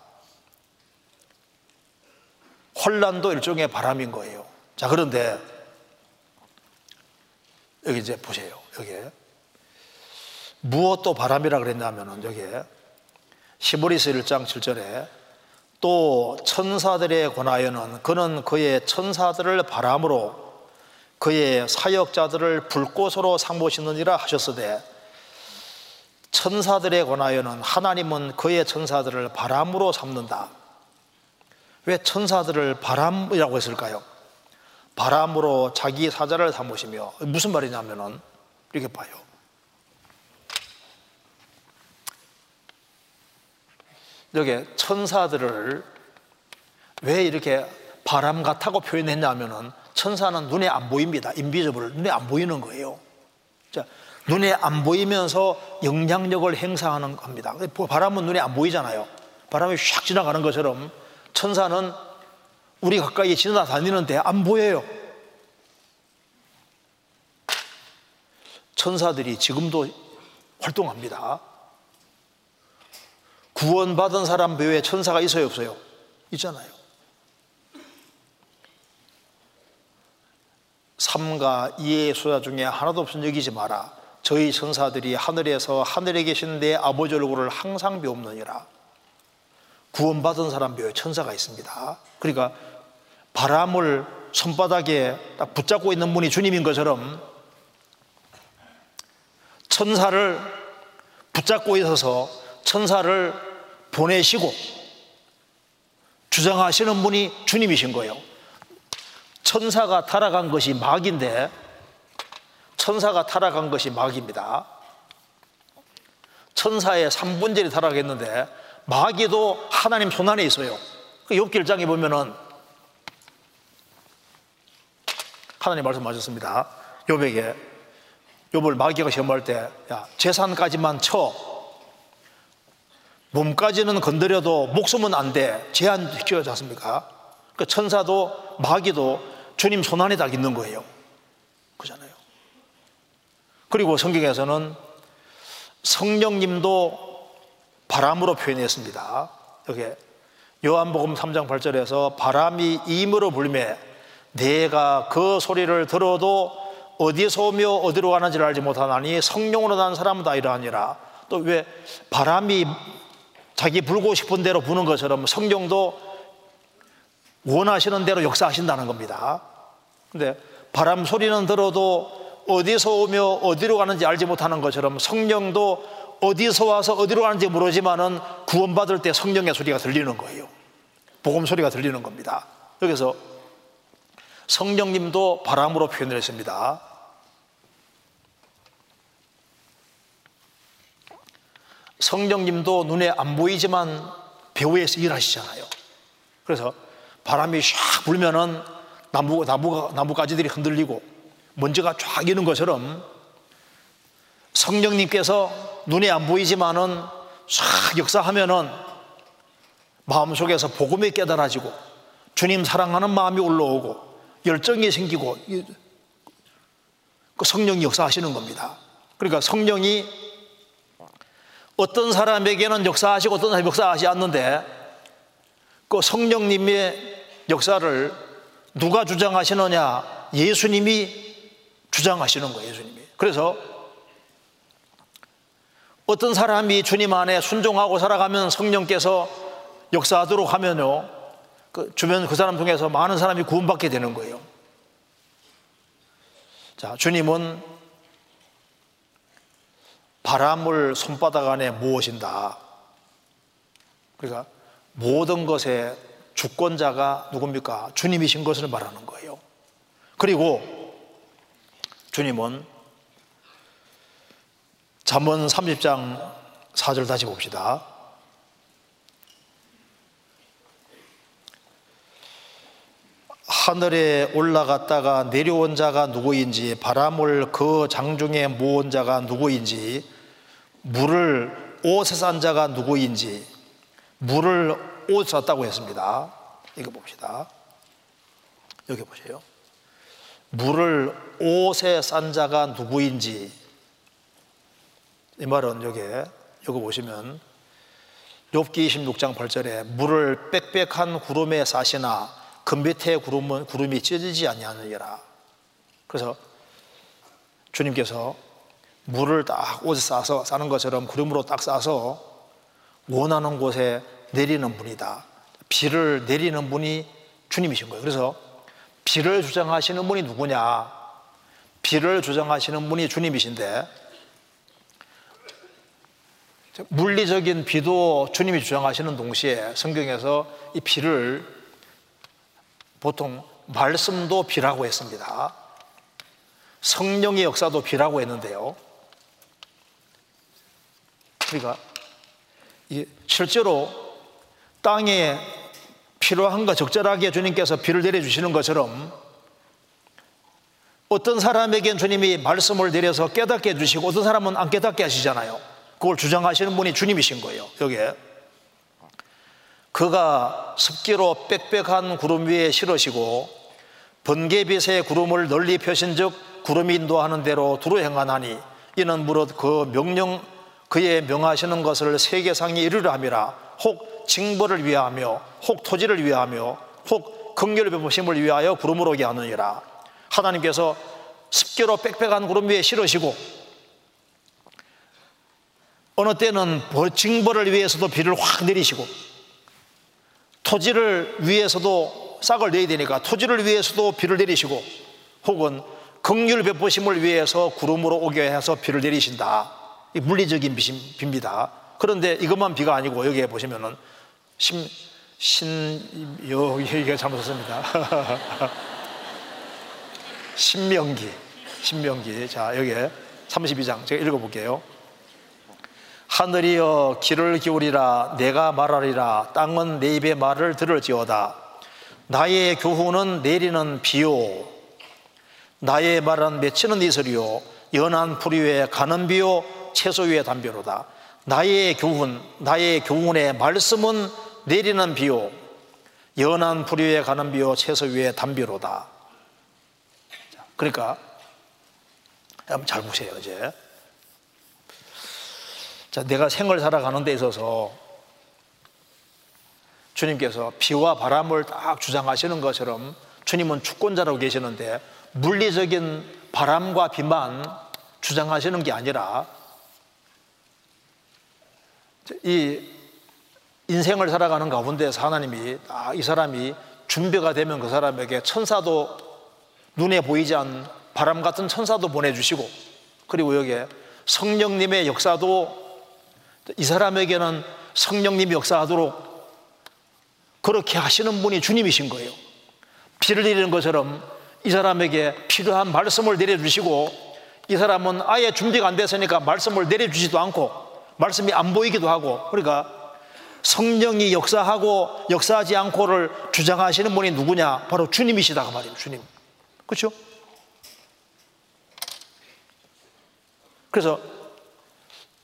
혼란도 일종의 바람인 거예요. 자, 그런데 여기 이제 보세요. 여기 무엇도 바람이라 그랬냐면은 여기에 시보리스 1장 7절에 또 천사들에 관하여는 그는 그의 천사들을 바람으로 그의 사역자들을 불꽃으로 상보시느니라 하셨으되 천사들에 관하여는 하나님은 그의 천사들을 바람으로 삼는다. 왜 천사들을 바람이라고 했을까요? 바람으로 자기 사자를 삼으시며 무슨 말이냐면은 이렇게 봐요. 여기 천사들을 왜 이렇게 바람 같다고 표현했냐면은 천사는 눈에 안 보입니다. 인비저블 눈에 안 보이는 거예요. 자, 눈에 안 보이면서 영향력을 행사하는 겁니다. 바람은 눈에 안 보이잖아요. 바람이 샥 지나가는 것처럼 천사는 우리 가까이 지나다니는데 안 보여요. 천사들이 지금도 활동합니다. 구원받은 사람 배후에 천사가 있어요, 없어요? 있잖아요. 삼가 이의 수자 중에 하나도 없은 여기지 마라. 저희 천사들이 하늘에서 하늘에 계신 내 아버지 얼굴을 항상 배옵느니라. 구원받은 사람 배에 천사가 있습니다. 그러니까 바람을 손바닥에 딱 붙잡고 있는 분이 주님인 것처럼 천사를 붙잡고 있어서 천사를 보내시고 주장하시는 분이 주님이신 거예요. 천사가 타락한 것이 마귀인데 천사가 타락한 것이 마귀입니다. 천사의 3분절이 타락했는데 마귀도 하나님 손안에 있어요. 그 1장에 보면은 하나님 말씀하셨습니다. 욥에게 욥을 마귀가 시험할 때 야, 재산까지만 쳐 몸까지는 건드려도 목숨은 안 돼. 제한시켜지 않습니까? 그 천사도 마귀도 주님 손 안에 다 있는 거예요. 그잖아요. 그리고 성경에서는 성령님도 바람으로 표현했습니다. 여기 요한복음 3장 8절에서 바람이 임으로 불매 내가 그 소리를 들어도 어디서 오며 어디로 가는지를 알지 못하나니 성령으로 난 사람은 다 이러하니라. 또 왜 바람이 자기 불고 싶은 대로 부는 것처럼 성령도 원하시는 대로 역사하신다는 겁니다. 근데 바람 소리는 들어도 어디서 오며 어디로 가는지 알지 못하는 것처럼 성령도 어디서 와서 어디로 가는지 모르지만은 구원받을 때 성령의 소리가 들리는 거예요. 복음 소리가 들리는 겁니다. 여기서 성령님도 바람으로 표현을 했습니다. 성령님도 눈에 안 보이지만 배후에서 일하시잖아요. 그래서 바람이 샥 불면은 나무, 나무가, 나무가지들이 흔들리고 먼지가 쫙 이는 것처럼 성령님께서 눈에 안 보이지만은 싹 역사하면은 마음속에서 복음이 깨달아지고 주님 사랑하는 마음이 올라오고 열정이 생기고 그 성령이 역사하시는 겁니다. 그러니까 성령이 어떤 사람에게는 역사하시고 어떤 사람이 역사하지 않는데 그 성령님의 역사를 누가 주장하시느냐? 예수님이 주장하시는 거예요, 예수님이. 그래서 어떤 사람이 주님 안에 순종하고 살아가면 성령께서 역사하도록 하면요, 그 주변 그 사람 중에서 많은 사람이 구원받게 되는 거예요. 자, 주님은 바람을 손바닥 안에 모으신다. 그러니까 모든 것의 주권자가 누굽니까? 주님이신 것을 말하는 거예요. 그리고 주님은 잠언 30장 4절 다시 봅시다. 하늘에 올라갔다가 내려온 자가 누구인지 바람을 그 장중에 모은 자가 누구인지 물을 옷에 싼 자가 누구인지 물을 옷 샀다고 했습니다. 이거 봅시다. 여기 보세요. 물을 옷에 싼 자가 누구인지 이 말은 여기 여기 보시면 욥기 26장 8절에 물을 빽빽한 구름에 싸시나 금빛의 구름은 구름이 찢어지지 아니하느니라. 그래서 주님께서 물을 딱 옷에 싸서 싸는 것처럼 구름으로 딱 싸서 원하는 곳에 내리는 분이다. 비를 내리는 분이 주님이신 거예요. 그래서 비를 주장하시는 분이 누구냐? 비를 주장하시는 분이 주님이신데 물리적인 비도 주님이 주장하시는 동시에 성경에서 이 비를 보통 말씀도 비라고 했습니다. 성령의 역사도 비라고 했는데요. 그러니까 실제로 땅에 필요한 거 적절하게 주님께서 비를 내려주시는 것처럼 어떤 사람에겐 주님이 말씀을 내려서 깨닫게 해주시고 어떤 사람은 안 깨닫게 하시잖아요. 그걸 주장하시는 분이 주님이신 거예요. 여기에. 그가 습기로 빽빽한 구름 위에 실으시고 번개빛의 구름을 널리 펴신 즉 구름이 인도하는 대로 두루 행하나니 이는 무릇 그 명령 그의 명하시는 것을 세계상이 이르려 함이라 혹 징벌을 위하며 혹 토지를 위하며 혹 극렬 베푸심을 위하여 구름으로 오게 하느니라 하나님께서 습기로 빽빽한 구름 위에 실으시고 어느 때는 징벌을 위해서도 비를 확 내리시고 토지를 위해서도 싹을 내야 되니까 토지를 위해서도 비를 내리시고 혹은 극률 베푸심을 위해서 구름으로 오게 해서 비를 내리신다. 물리적인 비입니다. 그런데 이것만 비가 아니고 여기에 보시면은 신, 신, 요, 이게 잘못했습니다. [laughs] 신명기, 신명기. 자, 여기에 32장 제가 읽어볼게요. 하늘이여 길을 기울이라 내가 말하리라 땅은 내 입의 말을 들을지어다 나의 교훈은 내리는 비요 나의 말은 맺히는 이슬이요 연한 풀 위에 가는 비요 채소 위에 담벼로다. 나의 교훈 나의 교훈의 말씀은 내리는 비요. 연한 풀 위에 가는 비요 채소 위에 담비로다. 그러니까 한번 잘 보세요 이제. 자, 내가 생을 살아가는 데 있어서 주님께서 비와 바람을 딱 주장하시는 것처럼 주님은 주권자라고 계시는데 물리적인 바람과 비만 주장하시는 게 아니라 이 인생을 살아가는 가운데서 하나님이 아, 이 사람이 준비가 되면 그 사람에게 천사도 눈에 보이지 않는 바람 같은 천사도 보내주시고 그리고 여기에 성령님의 역사도 이 사람에게는 성령님이 역사하도록 그렇게 하시는 분이 주님이신 거예요. 비를 내리는 것처럼 이 사람에게 필요한 말씀을 내려주시고 이 사람은 아예 준비가 안 됐으니까 말씀을 내려주지도 않고 말씀이 안 보이기도 하고 그러니까 성령이 역사하고 역사하지 않고를 주장하시는 분이 누구냐? 바로 주님이시다 그 말이에요. 주님. 그렇죠? 그래서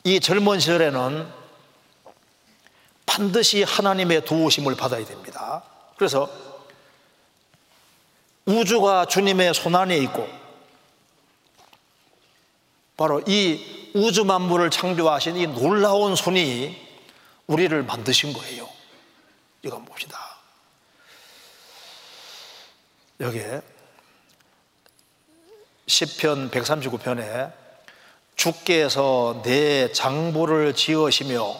이 젊은 시절에는 반드시 하나님의 도우심을 받아야 됩니다. 그래서 우주가 주님의 손안에 있고 바로 이 우주 만물을 창조하신 이 놀라운 손이 우리를 만드신 거예요. 이거 봅시다. 여기에 10편 139편에 주께서 내 장부를 지으시며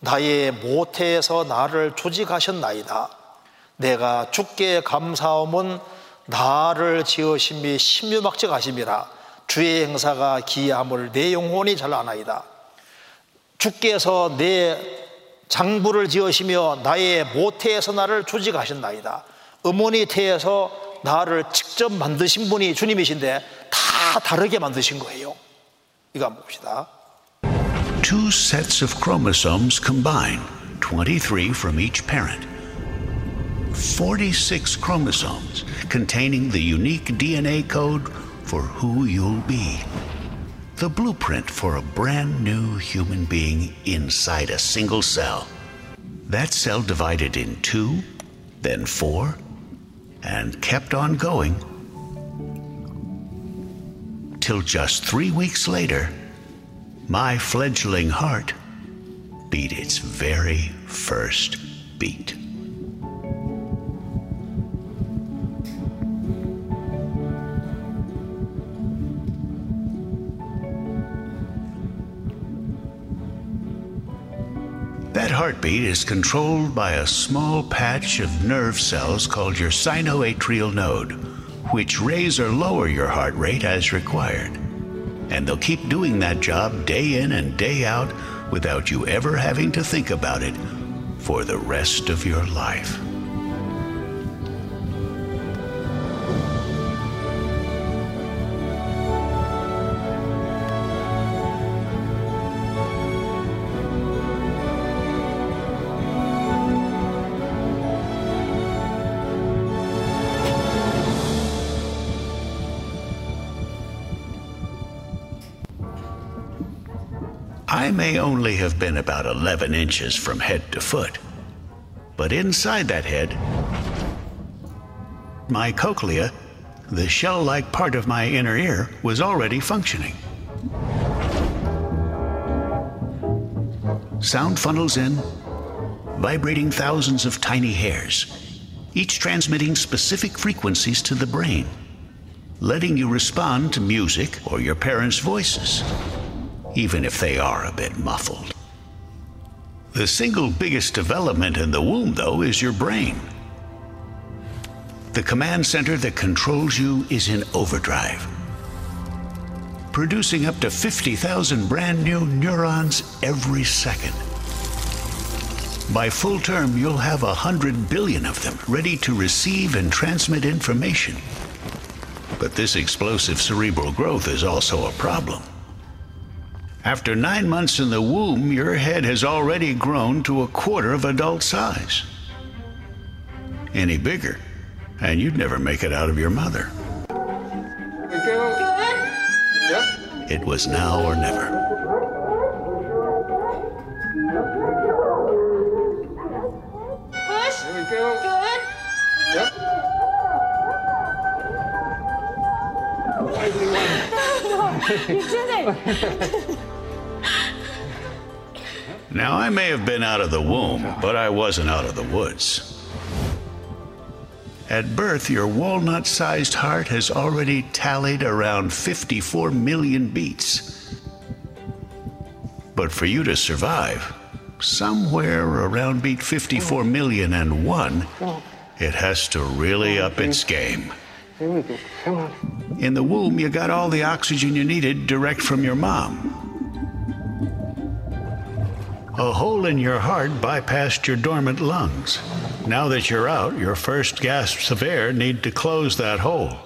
나의 모태에서 나를 조직하셨나이다. 내가 주께 감사함은 나를 지으심이 심유막직하심이라 주의 행사가 기함을 내 영혼이 잘 아나이다. 주께서 내 장부를 지으시며 나의 모태에서 나를 조직하셨나이다. 어머니 태에서 나를 직접 만드신 분이 주님이신데 다 다르게 만드신 거예요. 이거 한번 봅시다. Two sets of chromosomes combine, 23 from each parent. 46 chromosomes containing the unique DNA code for who you'll be. The blueprint for a brand new human being inside a single cell. That cell divided in two, then four, and kept on going till just three weeks later, my fledgling heart beat its very first beat. Heartbeat is controlled by a small patch of nerve cells called your sinoatrial node, which raise or lower your heart rate as required. And they'll keep doing that job day in and day out without you ever having to think about it for the rest of your life. I may only have been about 11 inches from head to foot, but inside that head, my cochlea, the shell like part of my inner ear, was already functioning. Sound funnels in, vibrating thousands of tiny hairs, each transmitting specific frequencies to the brain, letting you respond to music or your parents' voices even if they are a bit muffled. The single biggest development in the womb, though, is your brain. The command center that controls you is in overdrive, producing up to 50,000 brand new neurons every second. By full term, you'll have a hundred billion of them ready to receive and transmit information. But this explosive cerebral growth is also a problem. After nine months in the womb, your head has already grown to a quarter of adult size. Any bigger, and you'd never make it out of your mother. It was now or never. Push. Good. [laughs] [laughs] Now, I may have been out of the womb, but I wasn't out of the woods. At birth, your walnut sized heart has already tallied around 54 million beats. But for you to survive, somewhere around beat 54 million and one, it has to really up its game. In the womb, you got all the oxygen you needed direct from your mom. A hole in your heart bypassed your dormant lungs. Now that you're out, your first gasps of air need to close that hole.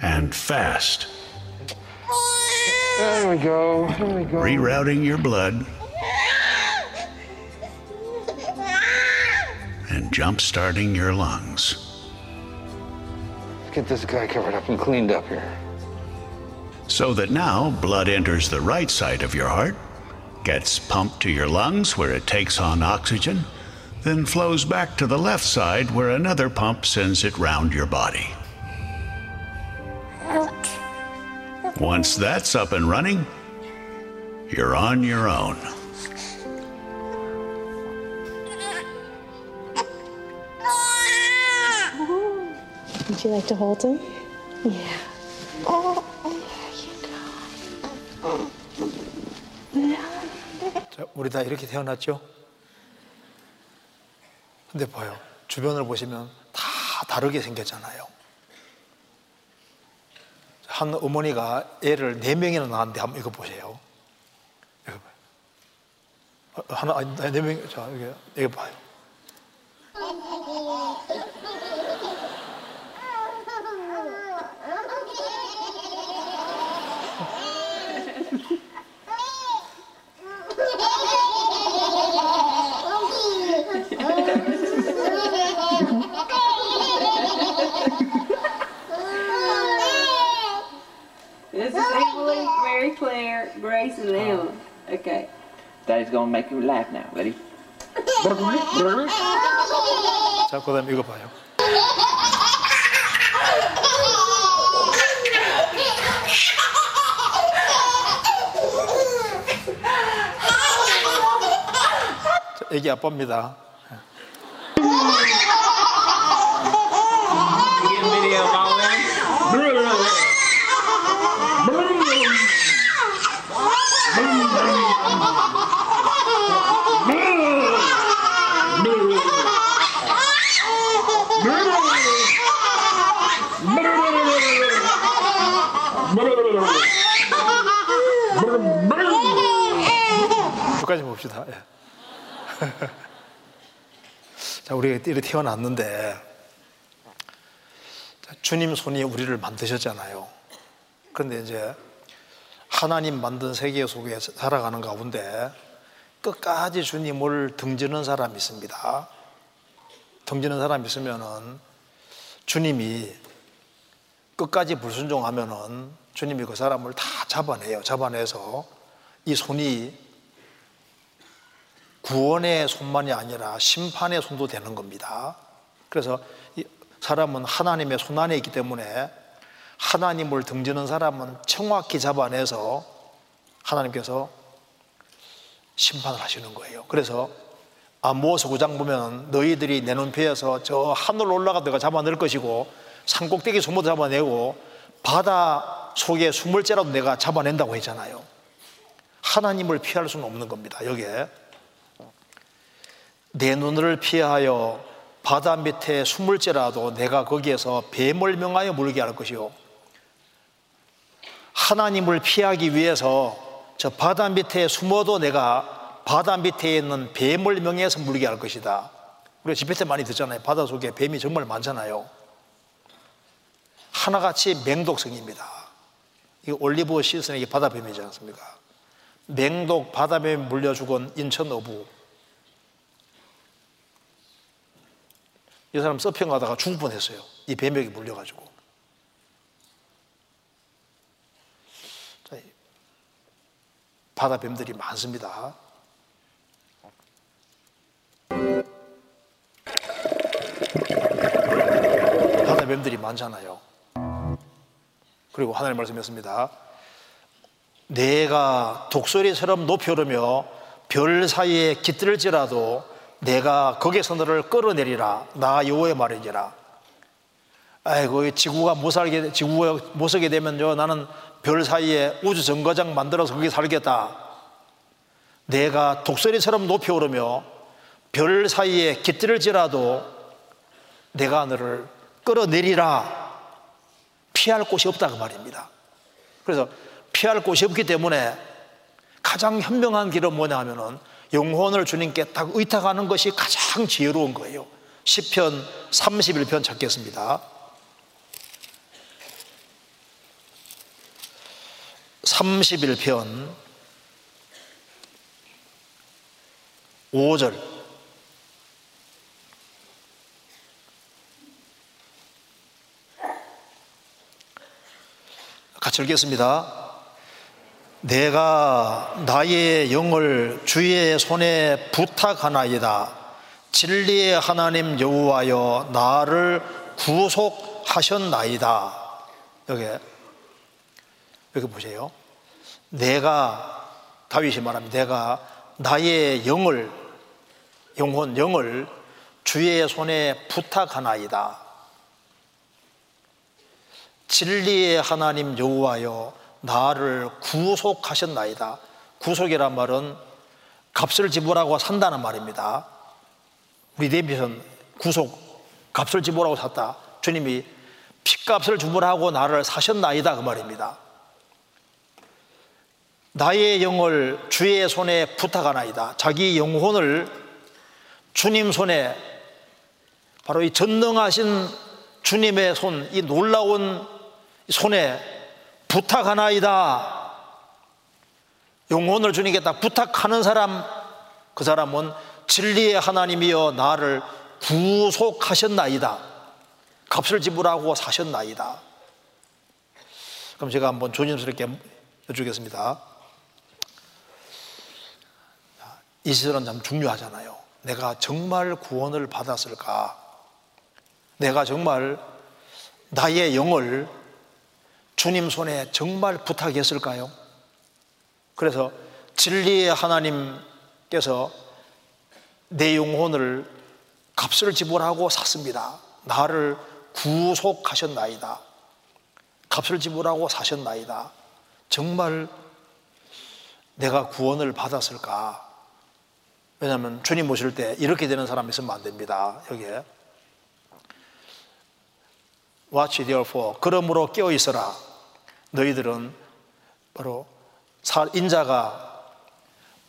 And fast. There we go. There we go. Rerouting your blood and jump starting your lungs. Let's get this guy covered up and cleaned up here. So that now blood enters the right side of your heart, gets pumped to your lungs where it takes on oxygen, then flows back to the left side where another pump sends it round your body. Once that's up and running, you're on your own. Would you like to hold him? Yeah. Oh, oh there you go. 자, 우리 다 이렇게 태어났죠? 근데 봐요. 주변을 보시면 다 다르게 생겼잖아요. 한 어머니가 애를 네 명이나 낳았는데 한번 이거 보세요. 이거 봐요. 어, 하나, 아니, 네 명, 자, 이게, 이거 봐요. This is Emily, Mary Claire, Grace, and Ellen. Okay. Daddy's gonna make you laugh now. Ready? 자, 그 다음에 이거 봐요. 자, 애기 아빠입니다. [laughs] 자, 우리가 이렇게 태어났는데, 자, 주님 손이 우리를 만드셨잖아요. 그런데 이제 하나님 만든 세계 속에 살아가는 가운데 끝까지 주님을 등지는 사람이 있습니다. 등지는 사람이 있으면은 주님이 끝까지 불순종하면은 주님이 그 사람을 다 잡아내요. 잡아내서 이 손이 구원의 손만이 아니라 심판의 손도 되는 겁니다. 그래서 이 사람은 하나님의 손 안에 있기 때문에 하나님을 등지는 사람은 정확히 잡아내서 하나님께서 심판을 하시는 거예요. 그래서 아모스 9장 보면 너희들이 내 눈피에서 저 하늘 올라가 내가 잡아낼 것이고 산꼭대기 숨어도 잡아내고 바다 속에 수물째라도 내가 잡아낸다고 했잖아요. 하나님을 피할 수는 없는 겁니다. 여기에 내 눈을 피하여 바다 밑에 숨을지라도 내가 거기에서 뱀을 명하여 물게 할 것이요. 하나님을 피하기 위해서 저 바다 밑에 숨어도 내가 바다 밑에 있는 뱀을 명해서 물게 할 것이다. 우리가 집회 때 많이 듣잖아요. 바다 속에 뱀이 정말 많잖아요. 하나같이 맹독성입니다. 이 올리브 시즌에 바다뱀이지 않습니까? 맹독 바다뱀 물려 죽은 인천 어부. 이 사람 서핑 가다가 죽을 뻔했어요. 이 뱀에게 물려가지고. 바다 뱀들이 많습니다. 바다 뱀들이 많잖아요. 그리고 하나님 말씀했습니다. 내가 독소리처럼 높이 오르며 별 사이에 깃들을지라도 내가 거기서 너를 끌어내리라. 나 여호의 말이니라. 아이고 이 지구가 못 살게 지구가 못 살게 되면요 나는 별 사이에 우주 정거장 만들어서 거기 살겠다. 내가 독소리처럼 높이 오르며 별 사이에 깃들을지라도 내가 너를 끌어내리라. 피할 곳이 없다 그 말입니다. 그래서 피할 곳이 없기 때문에 가장 현명한 길은 뭐냐 하면은 영혼을 주님께 딱 의탁하는 것이 가장 지혜로운 거예요. 10편 31편 찾겠습니다. 31편 5절 같이 읽겠습니다. 내가 나의 영을 주의 손에 부탁하나이다. 진리의 하나님 여호와여 나를 구속하셨나이다. 여기 여기 보세요. 내가 다윗이 말합니다. 내가 나의 영을 영혼 영을 주의 손에 부탁하나이다. 진리의 하나님 여호와여 나를 구속하셨나이다. 구속이란 말은 값을 지불하고 산다는 말입니다. 우리 데이빗은 구속 값을 지불하고 샀다. 주님이 핏값을 지불하고 나를 사셨나이다 그 말입니다. 나의 영을 주의 손에 부탁하나이다. 자기 영혼을 주님 손에 바로 이 전능하신 주님의 손, 이 놀라운 손에 부탁하나이다. 영혼을 주님께 딱 부탁하는 사람, 그 사람은 진리의 하나님이여 나를 구속하셨나이다. 값을 지불하고 사셨나이다. 그럼 제가 한번 조심스럽게 여쭈겠습니다. 이 시절은 참 중요하잖아요. 내가 정말 구원을 받았을까? 내가 정말 나의 영을 주님 손에 정말 부탁했을까요? 그래서 진리의 하나님께서 내 영혼을 값을 지불하고 샀습니다. 나를 구속하셨나이다. 값을 지불하고 사셨나이다. 정말 내가 구원을 받았을까? 왜냐하면 주님 모실 때 이렇게 되는 사람이 있으면 안 됩니다. 여기에. Watch therefore. 그러므로 깨어 있어라. 너희들은 바로 인자가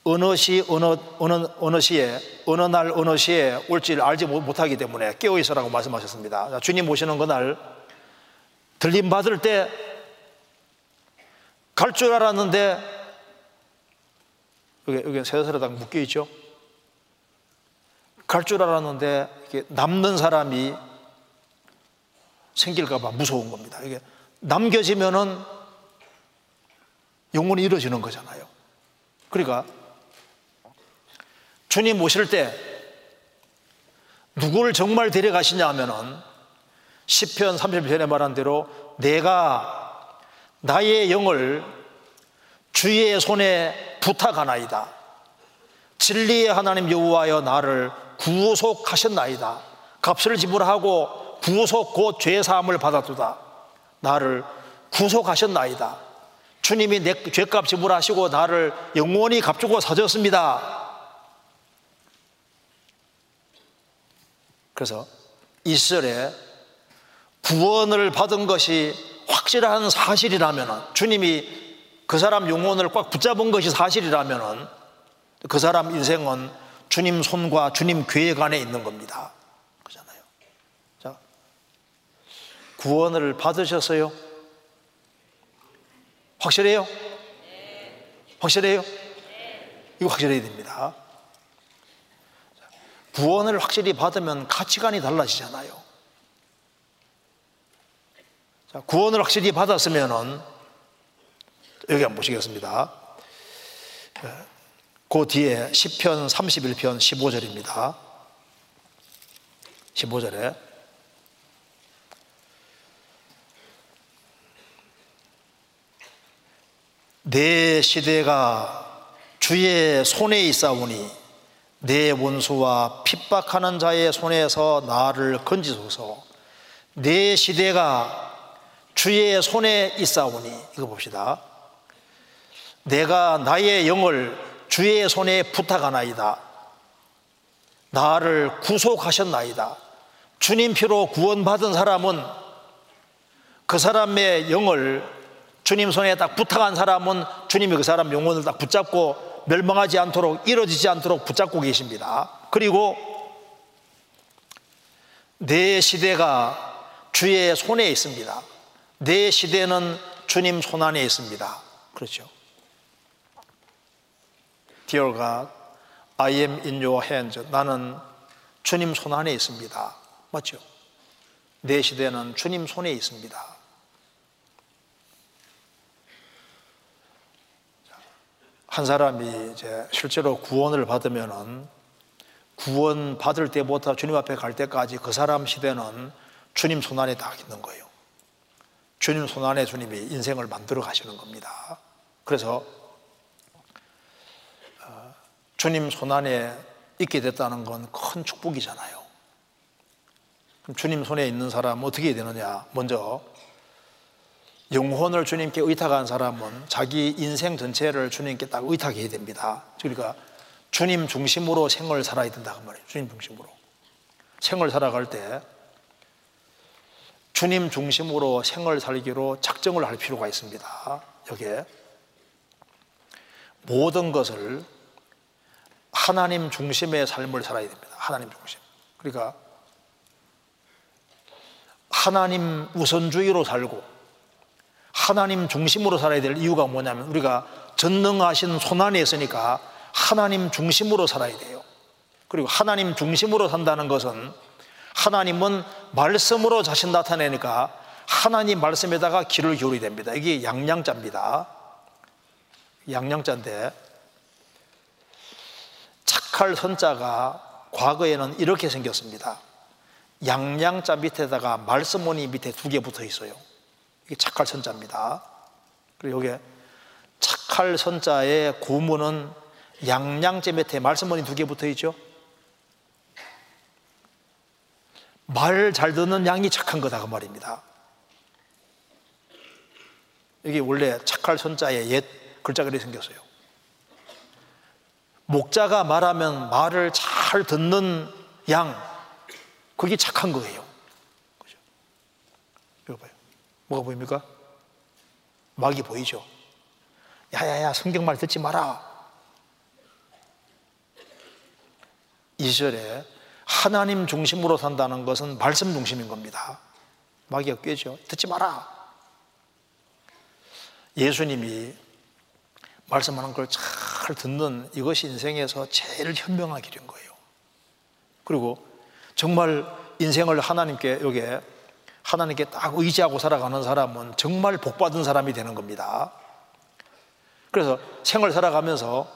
어느 시 어느 어느 어느 시에 어느 날 어느 시에 올지를 알지 못하기 때문에 깨어 있어라고 말씀하셨습니다. 주님 모시는 그날 들림 받을 때 갈 줄 알았는데 여기 여기 세사라당 묶여 있죠. 갈 줄 알았는데 남는 사람이 생길까봐 무서운 겁니다. 이게 남겨지면은 영혼이 이루어지는 거잖아요. 그러니까 주님 모실 때 누구를 정말 데려가시냐 하면은 10편 30편에 말한 대로 내가 나의 영을 주의 손에 부탁하나이다. 진리의 하나님 여호와여 나를 구속하셨나이다. 값을 지불하고 구속 곧 죄사함을 받았도다. 나를 구속하셨나이다. 주님이 내 죄값 지불하시고 나를 영원히 값주고 사줬습니다. 그래서 이 시절에 구원을 받은 것이 확실한 사실이라면 주님이 그 사람 영혼을 꽉 붙잡은 것이 사실이라면 그 사람 인생은 주님 손과 주님 계획 안에 있는 겁니다. 그잖아요. 자, 구원을 받으셨어요? 확실해요? 확실해요? 이거 확실해야 됩니다. 구원을 확실히 받으면 가치관이 달라지잖아요. 자, 구원을 확실히 받았으면은 여기 한번 보시겠습니다. 그 뒤에 10편 31편 15절입니다. 15절에 내 시대가 주의 손에 있사오니 내 원수와 핍박하는 자의 손에서 나를 건지소서. 내 시대가 주의 손에 있사오니 이거 봅시다. 내가 나의 영을 주의 손에 부탁하나이다. 나를 구속하셨나이다. 주님 피로 구원받은 사람은 그 사람의 영을 주님 손에 딱 부탁한 사람은 주님이 그 사람 영혼을 딱 붙잡고 멸망하지 않도록 이루어지지 않도록 붙잡고 계십니다. 그리고 내 시대가 주의 손에 있습니다. 내 시대는 주님 손 안에 있습니다. 그렇죠. Dear God, I am in your hands. 나는 주님 손 안에 있습니다. 맞죠? 내 시대는 주님 손에 있습니다. 한 사람이 이제 실제로 구원을 받으면은 구원 받을 때부터 주님 앞에 갈 때까지 그 사람 시대는 주님 손 안에 딱 있는 거예요. 주님 손 안에 주님이 인생을 만들어 가시는 겁니다. 그래서 어, 주님 손 안에 있게 됐다는 건 큰 축복이잖아요. 그럼 주님 손에 있는 사람은 어떻게 되느냐? 먼저 영혼을 주님께 의탁한 사람은 자기 인생 전체를 주님께 딱 의탁해야 됩니다. 그러니까 주님 중심으로 생을 살아야 된다 그 말이에요. 주님 중심으로. 생을 살아갈 때 주님 중심으로 생을 살기로 작정을 할 필요가 있습니다. 여기에 모든 것을 하나님 중심의 삶을 살아야 됩니다. 하나님 중심. 그러니까 하나님 우선주의로 살고 하나님 중심으로 살아야 될 이유가 뭐냐면 우리가 전능하신 손안에 있으니까 하나님 중심으로 살아야 돼요. 그리고 하나님 중심으로 산다는 것은 하나님은 말씀으로 자신 나타내니까 하나님 말씀에다가 귀를 기울이야 됩니다. 이게 양양자입니다. 양양자인데 착할 선자가 과거에는 이렇게 생겼습니다. 양양자 밑에다가 말씀문이 밑에 두 개 붙어 있어요. 이게 착할 선자입니다. 그리고 여기에 착할 선자의 구문은 양양제 밑에 말씀문이 두 개 붙어 있죠. 말 잘 듣는 양이 착한 거다 그 말입니다. 이게 원래 착할 선자의 옛 글자가 이렇게 생겼어요. 목자가 말하면 말을 잘 듣는 양, 그게 착한 거예요. 그죠? 이거 봐요. 뭐가 보입니까? 막이 보이죠? 야야야, 성경말 듣지 마라. 이절에 하나님 중심으로 산다는 것은 말씀 중심인 겁니다. 마귀가 꿰죠. 듣지 마라. 예수님이 말씀하는 걸 잘 듣는 이것이 인생에서 제일 현명한 길인 거예요. 그리고 정말 인생을 하나님께 여기에 하나님께 딱 의지하고 살아가는 사람은 정말 복받은 사람이 되는 겁니다. 그래서 생을 살아가면서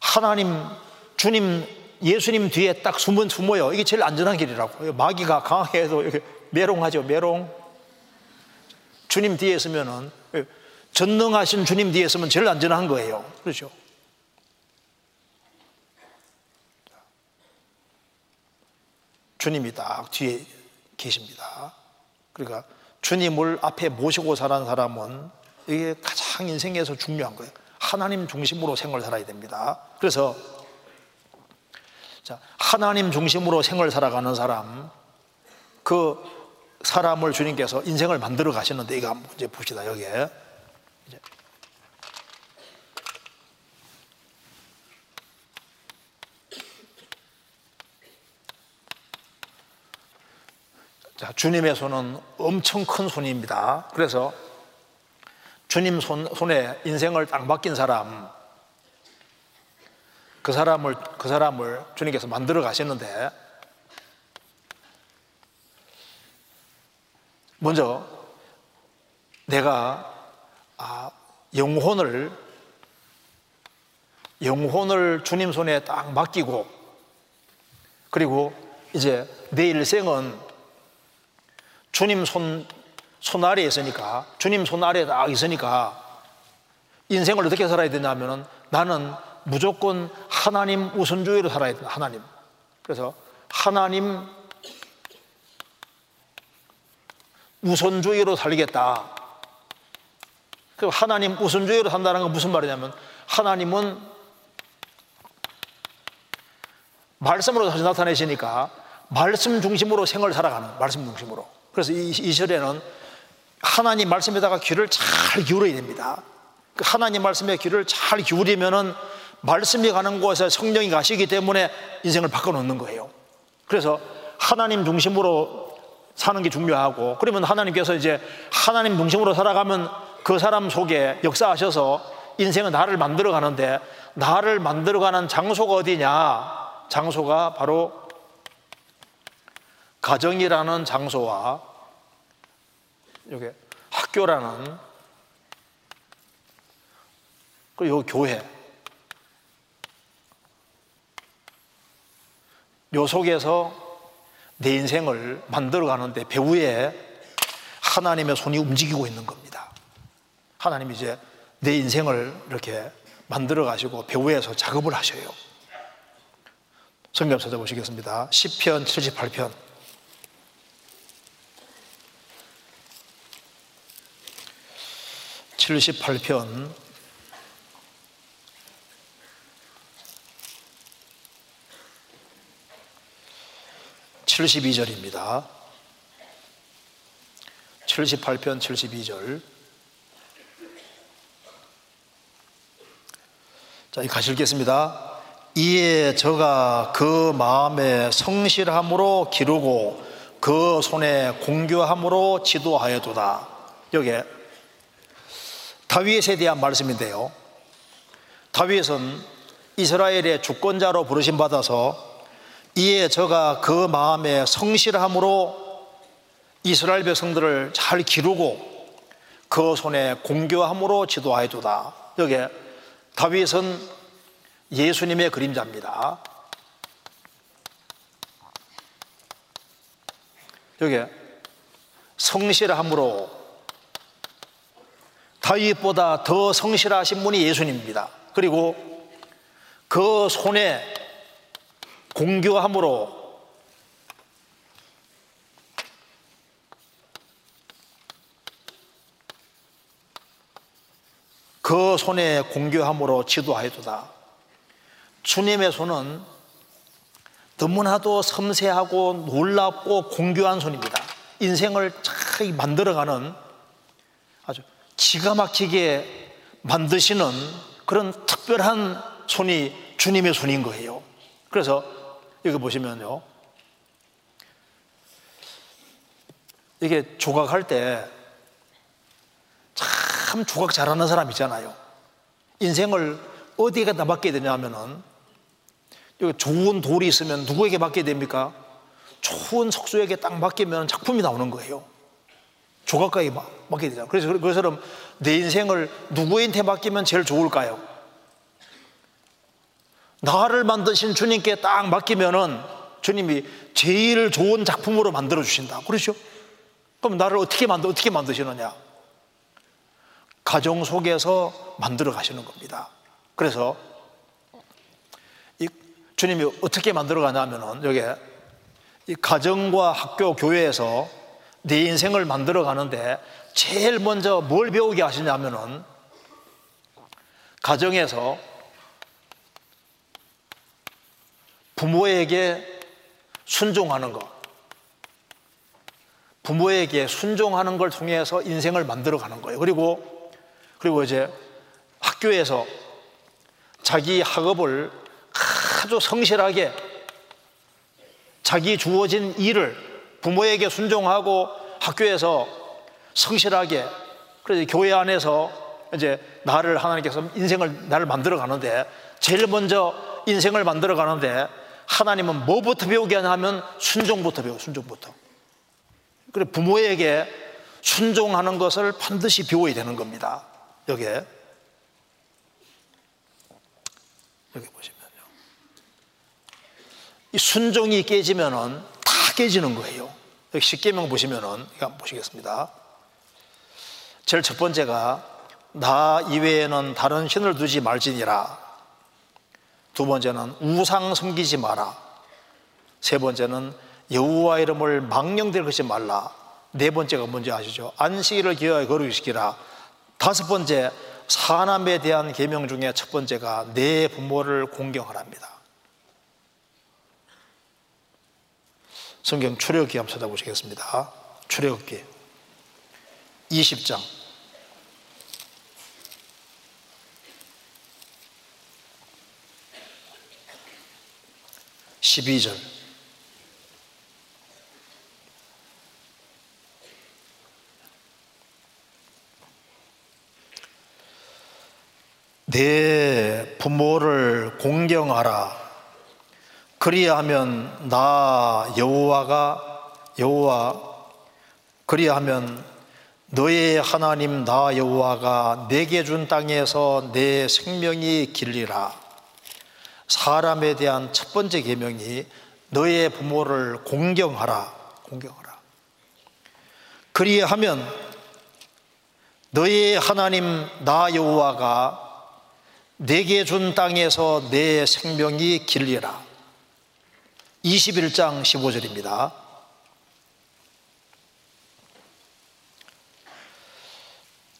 하나님, 주님, 예수님 뒤에 딱 숨은 숨어요. 이게 제일 안전한 길이라고. 마귀가 강하게 해도 이렇게 메롱하죠, 메롱. 주님 뒤에 있으면은 전능하신 주님 뒤에 있으면 제일 안전한 거예요. 그렇죠? 주님이 딱 뒤에 계십니다. 그러니까 주님을 앞에 모시고 살아는 사람은 이게 가장 인생에서 중요한 거예요. 하나님 중심으로 생을 살아야 됩니다. 그래서 자, 하나님 중심으로 생을 살아가는 사람, 그 사람을 주님께서 인생을 만들어 가시는데 이거 한번 이제 봅시다 여기에. 자, 주님의 손은 엄청 큰 손입니다. 그래서 주님 손, 손에 인생을 딱 맡긴 사람, 그 사람을, 그 사람을 주님께서 만들어 가셨는데, 먼저 내가 아, 영혼을 영혼을 주님 손에 딱 맡기고 그리고 이제 내 일생은 주님 손, 손 아래에 있으니까 주님 손 아래에 딱 있으니까 인생을 어떻게 살아야 되냐면은 나는 무조건 하나님 우선주의로 살아야 된다 하나님 그래서 하나님 우선주의로 살겠다. 그 하나님 우선주의로 산다는 건 무슨 말이냐면 하나님은 말씀으로 다시 나타내시니까 말씀 중심으로 생을 살아가는 말씀 중심으로. 그래서 이, 이 절에는 하나님 말씀에다가 귀를 잘 기울여야 됩니다. 그 하나님 말씀에 귀를 잘 기울이면은 말씀이 가는 곳에 성령이 가시기 때문에 인생을 바꿔놓는 거예요. 그래서 하나님 중심으로 사는 게 중요하고 그러면 하나님께서 이제 하나님 중심으로 살아가면 그 사람 속에 역사하셔서 인생은 나를 만들어 가는데 나를 만들어 가는 장소가 어디냐? 장소가 바로 가정이라는 장소와 여기 학교라는 그리고 교회 요 속에서 내 인생을 만들어 가는데 배후에 하나님의 손이 움직이고 있는 겁니다. 하나님이 이제 내 인생을 이렇게 만들어 가시고 배후에서 작업을 하셔요. 성경 찾아보시겠습니다. 10편 78편. 78편 72절입니다. 78편 72절. 자, 가시 읽겠습니다. 이에 저가 그 마음에 성실함으로 기르고 그 손에 공교함으로 지도하여도다. 여기 다윗에 대한 말씀인데요. 다윗은 이스라엘의 주권자로 부르심 받아서 이에 저가 그 마음에 성실함으로 이스라엘 백성들을 잘 기르고 그 손에 공교함으로 지도하여도다. 여기 다윗은 예수님의 그림자입니다. 여기 성실함으로 다윗보다 더 성실하신 분이 예수님입니다. 그리고 그 손에 공교함으로 그 손에 공교함으로 지도하여도다. 주님의 손은 너무나도 섬세하고 놀랍고 공교한 손입니다. 인생을 잘 만들어가는 기가 막히게 만드시는 그런 특별한 손이 주님의 손인 거예요. 그래서 여기 보시면요. 이게 조각할 때 참 조각 잘하는 사람 있잖아요. 인생을 어디에다 맡게 되냐면은 여기 좋은 돌이 있으면 누구에게 맡게 됩니까? 좋은 석수에게 딱 맡기면 작품이 나오는 거예요. 조각가에 맡게 되잖아요. 그래서 그것처럼 내 인생을 누구한테 맡기면 제일 좋을까요? 나를 만드신 주님께 딱 맡기면은 주님이 제일 좋은 작품으로 만들어 주신다. 그렇죠? 그럼 나를 어떻게 만들 어떻게 만드시느냐? 가정 속에서 만들어 가시는 겁니다. 그래서 이 주님이 어떻게 만들어 가냐면은 여기 이 가정과 학교 교회에서 내 인생을 만들어 가는데 제일 먼저 뭘 배우게 하시냐면은 가정에서 부모에게 순종하는 것. 부모에게 순종하는 걸 통해서 인생을 만들어 가는 거예요. 그리고, 그리고 이제 학교에서 자기 학업을 아주 성실하게 자기 주어진 일을 부모에게 순종하고 학교에서 성실하게 그래서 교회 안에서 이제 나를 하나님께서 인생을 나를 만들어 가는데 제일 먼저 인생을 만들어 가는데 하나님은 뭐부터 배우게 하냐면 순종부터 배워 순종부터. 그래 부모에게 순종하는 것을 반드시 배워야 되는 겁니다. 여기에. 여기 보시면요. 이 순종이 깨지면은 다 깨지는 거예요 여기 십계명 보시면은 한번 보시겠습니다 제일 첫 번째가 나 이외에는 다른 신을 두지 말지니라 두 번째는 우상 섬기지 마라. 세 번째는 여호와 이름을 망령될 것이 말라. 네 번째가 뭔지 아시죠? 안식일을 기하여 거룩시키라. 다섯 번째 사남에 대한 계명 중에 첫 번째가 내 부모를 공경하랍니다. 성경 출애굽기 한번 찾아보시겠습니다. 출애굽기 20장. 12절. 내 부모를 공경하라 그리하면 나 여호와가 여호와 그리하면 너의 하나님 나 여호와가 내게 준 땅에서 내 생명이 길리라. 사람에 대한 첫 번째 계명이 너의 부모를 공경하라. 공경하라. 그리하면 너의 하나님 나 여호와가 내게 준 땅에서 내 생명이 길리라 21장 15절입니다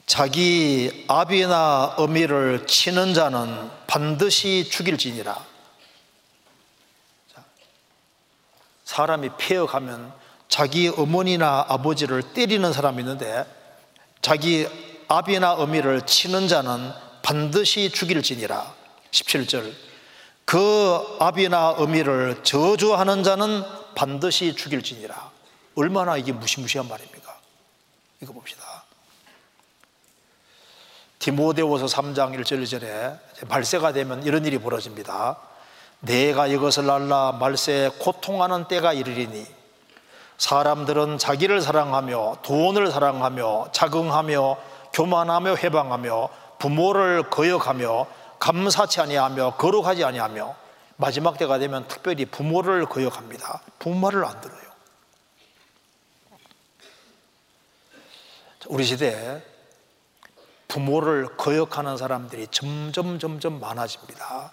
자기 아비나 어미를 치는 자는 반드시 죽일지니라. 자, 사람이 폐역하면 자기 어머니나 아버지를 때리는 사람이 있는데 자기 아비나 어미를 치는 자는 반드시 죽일지니라. 17절. 그 아비나 어미를 저주하는 자는 반드시 죽일지니라. 얼마나 이게 무시무시한 말입니까? 이거 봅시다. 디모데후서 3장 1절 2절에 말세가 되면 이런 일이 벌어집니다. 내가 이것을 알라 말세에 고통하는 때가 이르리니 사람들은 자기를 사랑하며 돈을 사랑하며 자긍하며 교만하며 회방하며 부모를 거역하며 감사치 아니하며 거룩하지 아니하며 마지막 때가 되면 특별히 부모를 거역합니다. 부모 말을 안 들어요. 우리 시대에 부모를 거역하는 사람들이 점점 점점 많아집니다.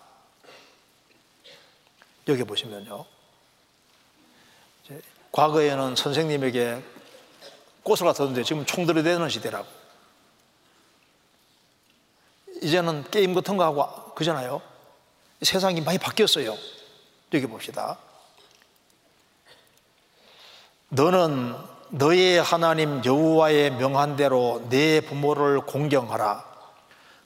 여기 보시면요. 과거에는 선생님에게 꽃을 갖다 줬는데 지금 총 들이대는 시대라고. 이제는 게임 같은 거 하고 그잖아요. 세상이 많이 바뀌었어요. 여기 봅시다. 너는 너의 하나님 여호와의 명한 대로 내 부모를 공경하라.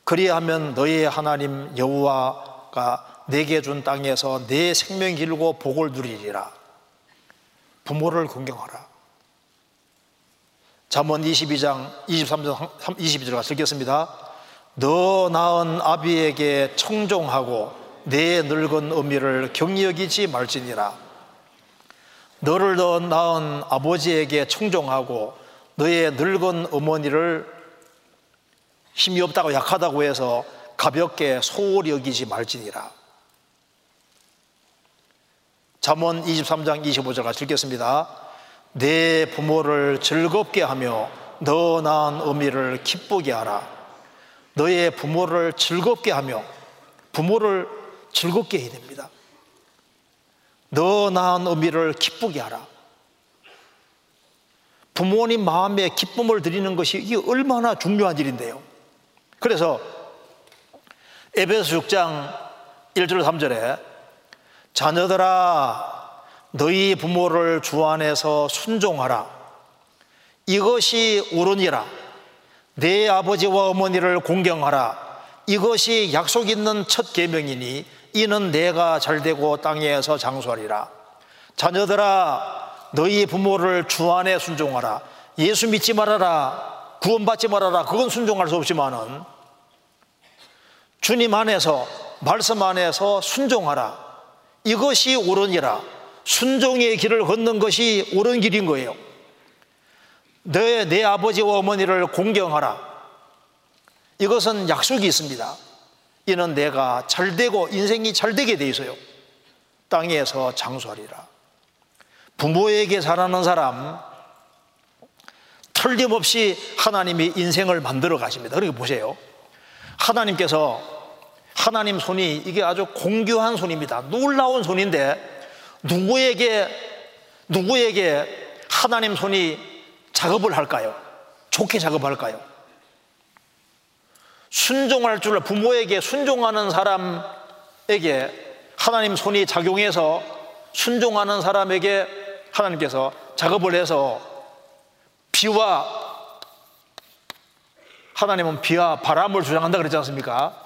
그리하면 너의 하나님 여호와가 내게 준 땅에서 내 생명 길고 복을 누리리라. 부모를 공경하라. 잠언 22장 23절 22절 같이 읽겠습니다. 너 낳은 아비에게 청종하고 내 늙은 어미를 경히 여기지 말지니라. 너를 더 낳은 아버지에게 청종하고 너의 늙은 어머니를 힘이 없다고 약하다고 해서 가볍게 소홀히 여기지 말지니라. 잠언 23장 25절 같이 읽겠습니다. 내 부모를 즐겁게 하며 너 낳은 어미를 기쁘게 하라. 너의 부모를 즐겁게 하며 부모를 즐겁게 해야 됩니다. 너 낳은 어미를 기쁘게 하라. 부모님 마음에 기쁨을 드리는 것이 이게 얼마나 중요한 일인데요. 그래서 에베소 6장 1절 3절에 자녀들아 너희 부모를 주 안에서 순종하라. 이것이 옳으니라. 내 아버지와 어머니를 공경하라. 이것이 약속 있는 첫 계명이니 이는 내가 잘되고 땅에서 장수하리라. 자녀들아, 너희 부모를 주 안에 순종하라. 예수 믿지 말아라. 구원받지 말아라. 그건 순종할 수 없지만은 주님 안에서 말씀 안에서 순종하라. 이것이 옳으니라. 순종의 길을 걷는 것이 옳은 길인 거예요. 내, 내 아버지와 어머니를 공경하라. 이것은 약속이 있습니다. 이는 내가 잘 되고 인생이 잘 되게 돼 있어요. 땅에서 장수하리라. 부모에게 잘하는 사람, 틀림없이 하나님이 인생을 만들어 가십니다. 그러니까 보세요. 하나님께서 하나님 손이 이게 아주 공교한 손입니다. 놀라운 손인데 누구에게 누구에게 하나님 손이 작업을 할까요? 좋게 작업할까요? 순종할 줄 부모에게 순종하는 사람에게 하나님 손이 작용해서 순종하는 사람에게 하나님께서 작업을 해서 비와 하나님은 비와 바람을 주장한다 그랬지 않습니까?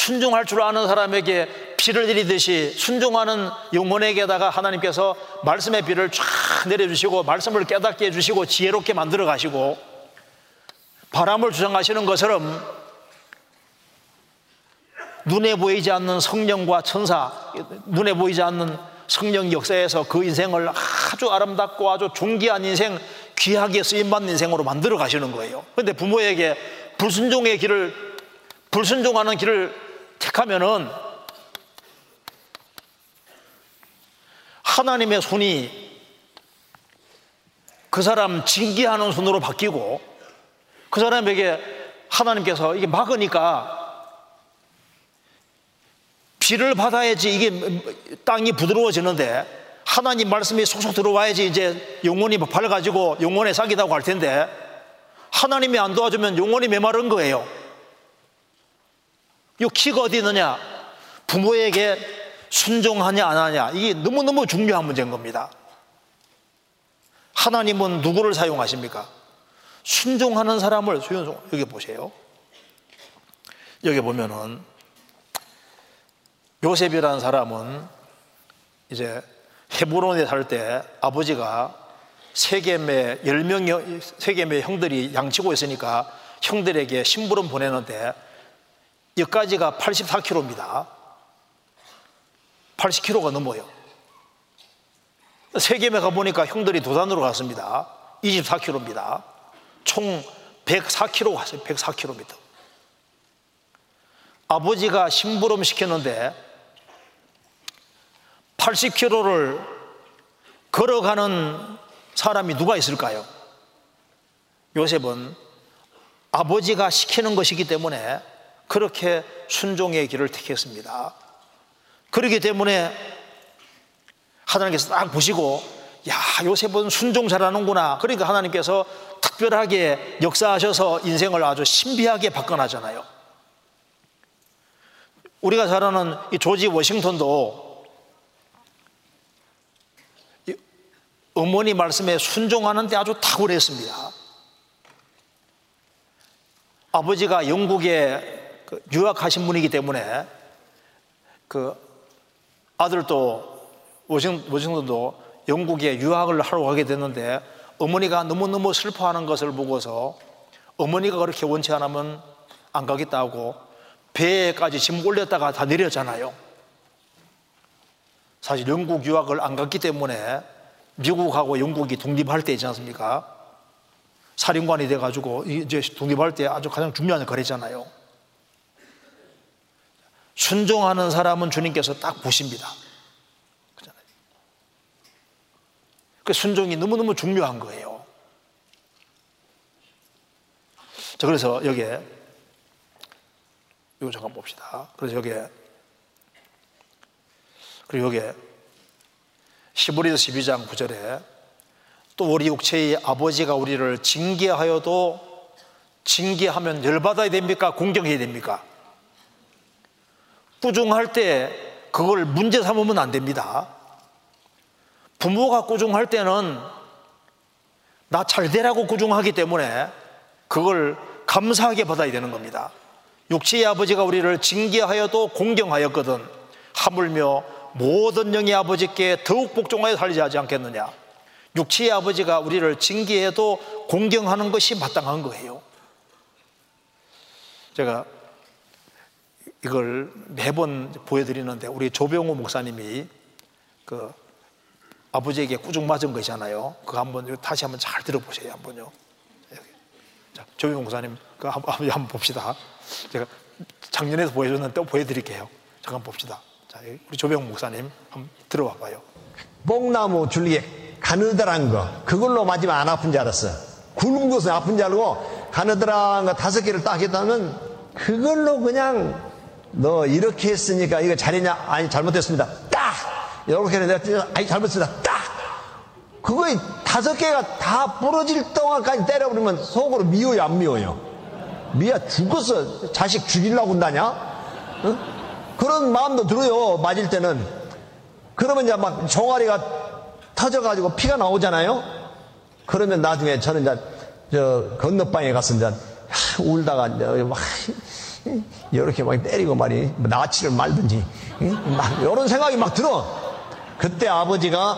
순종할 줄 아는 사람에게 비를 내리듯이 순종하는 영혼에게다가 하나님께서 말씀의 비를 쫙 내려주시고 말씀을 깨닫게 해주시고 지혜롭게 만들어 가시고 바람을 주장하시는 것처럼 눈에 보이지 않는 성령과 천사, 눈에 보이지 않는 성령 역사에서 그 인생을 아주 아름답고 아주 존귀한 인생, 귀하게 쓰임받는 인생으로 만들어 가시는 거예요. 그런데 부모에게 불순종의 길을, 불순종하는 길을 택하면은 하나님의 손이 그 사람 징계하는 손으로 바뀌고 그 사람에게 하나님께서 이게 막으니까 비를 받아야지 이게 땅이 부드러워지는데 하나님 말씀이 속속 들어와야지 이제 영혼이 밝아지고 영혼에 사기다고 할 텐데 하나님이 안 도와주면 영혼이 메마른 거예요. 이 키가 어디 있느냐? 부모에게 순종하냐 안 하냐 이게 너무너무 중요한 문제인 겁니다. 하나님은 누구를 사용하십니까? 순종하는 사람을 순종 여기 보세요. 여기 보면은 요셉이라는 사람은 이제 헤브론에 살 때 아버지가 세겜의 열 명의 세겜의 형들이 양치고 있으니까 형들에게 심부름 보내는데 여기까지가 84km입니다. 80km가 넘어요. 세겜에 가보니까 형들이 도산으로 갔습니다. 24km입니다. 총 104km 갔어요. 104km. 아버지가 심부름 시켰는데 80km를 걸어가는 사람이 누가 있을까요? 요셉은 아버지가 시키는 것이기 때문에 그렇게 순종의 길을 택했습니다. 그렇기 때문에 하나님께서 딱 보시고 야 요셉은 순종 잘하는구나. 그러니까 하나님께서 특별하게 역사하셔서 인생을 아주 신비하게 바꿔나잖아요. 우리가 잘 아는 이 조지 워싱턴도 어머니 말씀에 순종하는데 아주 탁월했습니다. 아버지가 영국에 그 유학하신 분이기 때문에 그 아들도 워싱턴 도 영국에 유학을 하러 가게 됐는데 어머니가 너무너무 슬퍼하는 것을 보고서 어머니가 그렇게 원치 않으면 안 가겠다고 배에까지 짐 올렸다가 다 내렸잖아요. 사실 영국 유학을 안 갔기 때문에 미국하고 영국이 독립할 때 있지 않습니까? 사령관이 돼가지고 이제 독립할 때 아주 가장 중요한 했잖아요. 순종하는 사람은 주님께서 딱 보십니다. 그 순종이 너무너무 중요한 거예요. 자, 그래서 여기에, 이거 잠깐 봅시다. 그래서 여기에, 그리고 여기에, 시브리서 12장 9절에 또 우리 육체의 아버지가 우리를 징계하여도 징계하면 열받아야 됩니까? 공경해야 됩니까? 꾸중할 때 그걸 문제 삼으면 안 됩니다. 부모가 꾸중할 때는 나 잘 되라고 꾸중하기 때문에 그걸 감사하게 받아야 되는 겁니다. 육체의 아버지가 우리를 징계하여도 공경하였거든 하물며 모든 영의 아버지께 더욱 복종하여 살리지 하지 않겠느냐. 육체의 아버지가 우리를 징계해도 공경하는 것이 마땅한 거예요. 제가 이걸 매번 보여드리는데 우리 조병호 목사님이 그 아버지에게 꾸중 맞은 거잖아요. 그거 한번 다시 한번 잘 들어보세요. 한번요. 자, 조병호 목사님 그 한번, 한번 봅시다. 제가 작년에도 보여줬는데 또 보여드릴게요. 잠깐 봅시다. 자, 우리 조병호 목사님 한번 들어봐 봐요. 뽕나무 줄기에 가느다란 거 그걸로 맞으면 안 아픈 줄 알았어. 굵은 것은 아픈 줄 알고 가느다란 거 다섯 개를 딱 했다면 그걸로 그냥 너 이렇게 했으니까 이거 잘했냐? 아니 잘못했습니다. 딱 이렇게 내가 아니 잘못했습니다. 딱 그거에 다섯 개가 다 부러질 동안까지 때려버리면 속으로 미워요 안 미워요? 미야 죽었어 자식 죽이려고 한다냐? 응? 그런 마음도 들어요 맞을 때는 그러면 이제 막 종아리가 터져가지고 피가 나오잖아요. 그러면 나중에 저는 이제 저 건너방에 가서 이제 울다가 막 이렇게 막 때리고 말이 나치를 말든지 응? 막 이런 생각이 막 들어. 그때 아버지가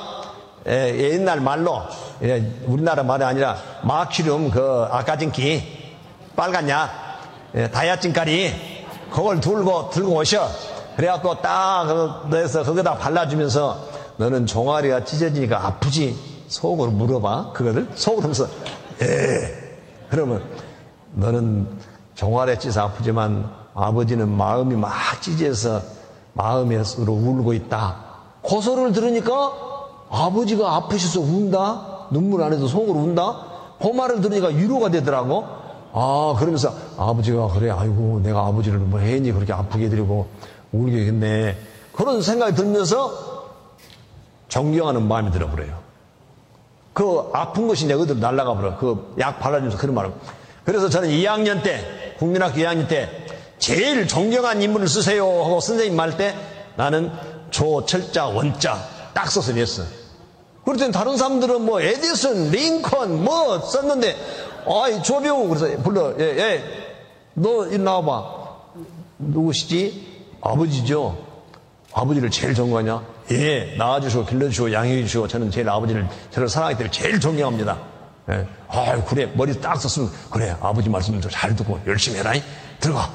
예, 옛날 말로 예, 우리나라 말이 아니라 마키륨 그 아까진기 예, 다이아진가리 그걸 들고 들고 오셔. 그래갖고 딱 그래서 거기다 발라주면서 너는 종아리가 찢어지니까 아프지? 속으로 물어봐. 그거를 속으로 하면서 예. 그러면 너는 종아리 찢어 아프지만 아버지는 마음이 막 찢어서 마음에서로 울고 있다. 고소를 들으니까 아버지가 아프셔서 운다? 눈물 안 해도 속으로 운다? 그 말을 들으니까 위로가 되더라고. 아, 그러면서 아버지가 그래, 아이고, 내가 아버지를 뭐 했니? 그렇게 아프게 해드리고 울게 했네. 그런 생각이 들면서 존경하는 마음이 들어버려요. 그 아픈 것이 내 어디로 날아가 버려. 그 약 발라주면서 그런 말을. 그래서 저는 2학년 때, 국민학교 2학년 때 제일 존경한 인물을 쓰세요 하고 선생님 말 때 나는 조철자 원자 딱 써서 냈어. 그랬더니 다른 사람들은 뭐 에디슨, 링컨 뭐 썼는데 아이 조병우 그래서 불러 예, 예. 너 이리 나와봐. 누구시지? 아버지죠. 아버지를 제일 존경하냐? 예, 낳아주시고 길러주시고 양해해주시고 저는 제일 아버지를 저를 사랑하기 때문에 제일 존경합니다. 예. 아 그래 머리 딱 썼으면 그래 아버지 말씀을 잘 듣고 열심히 해라. 들어가.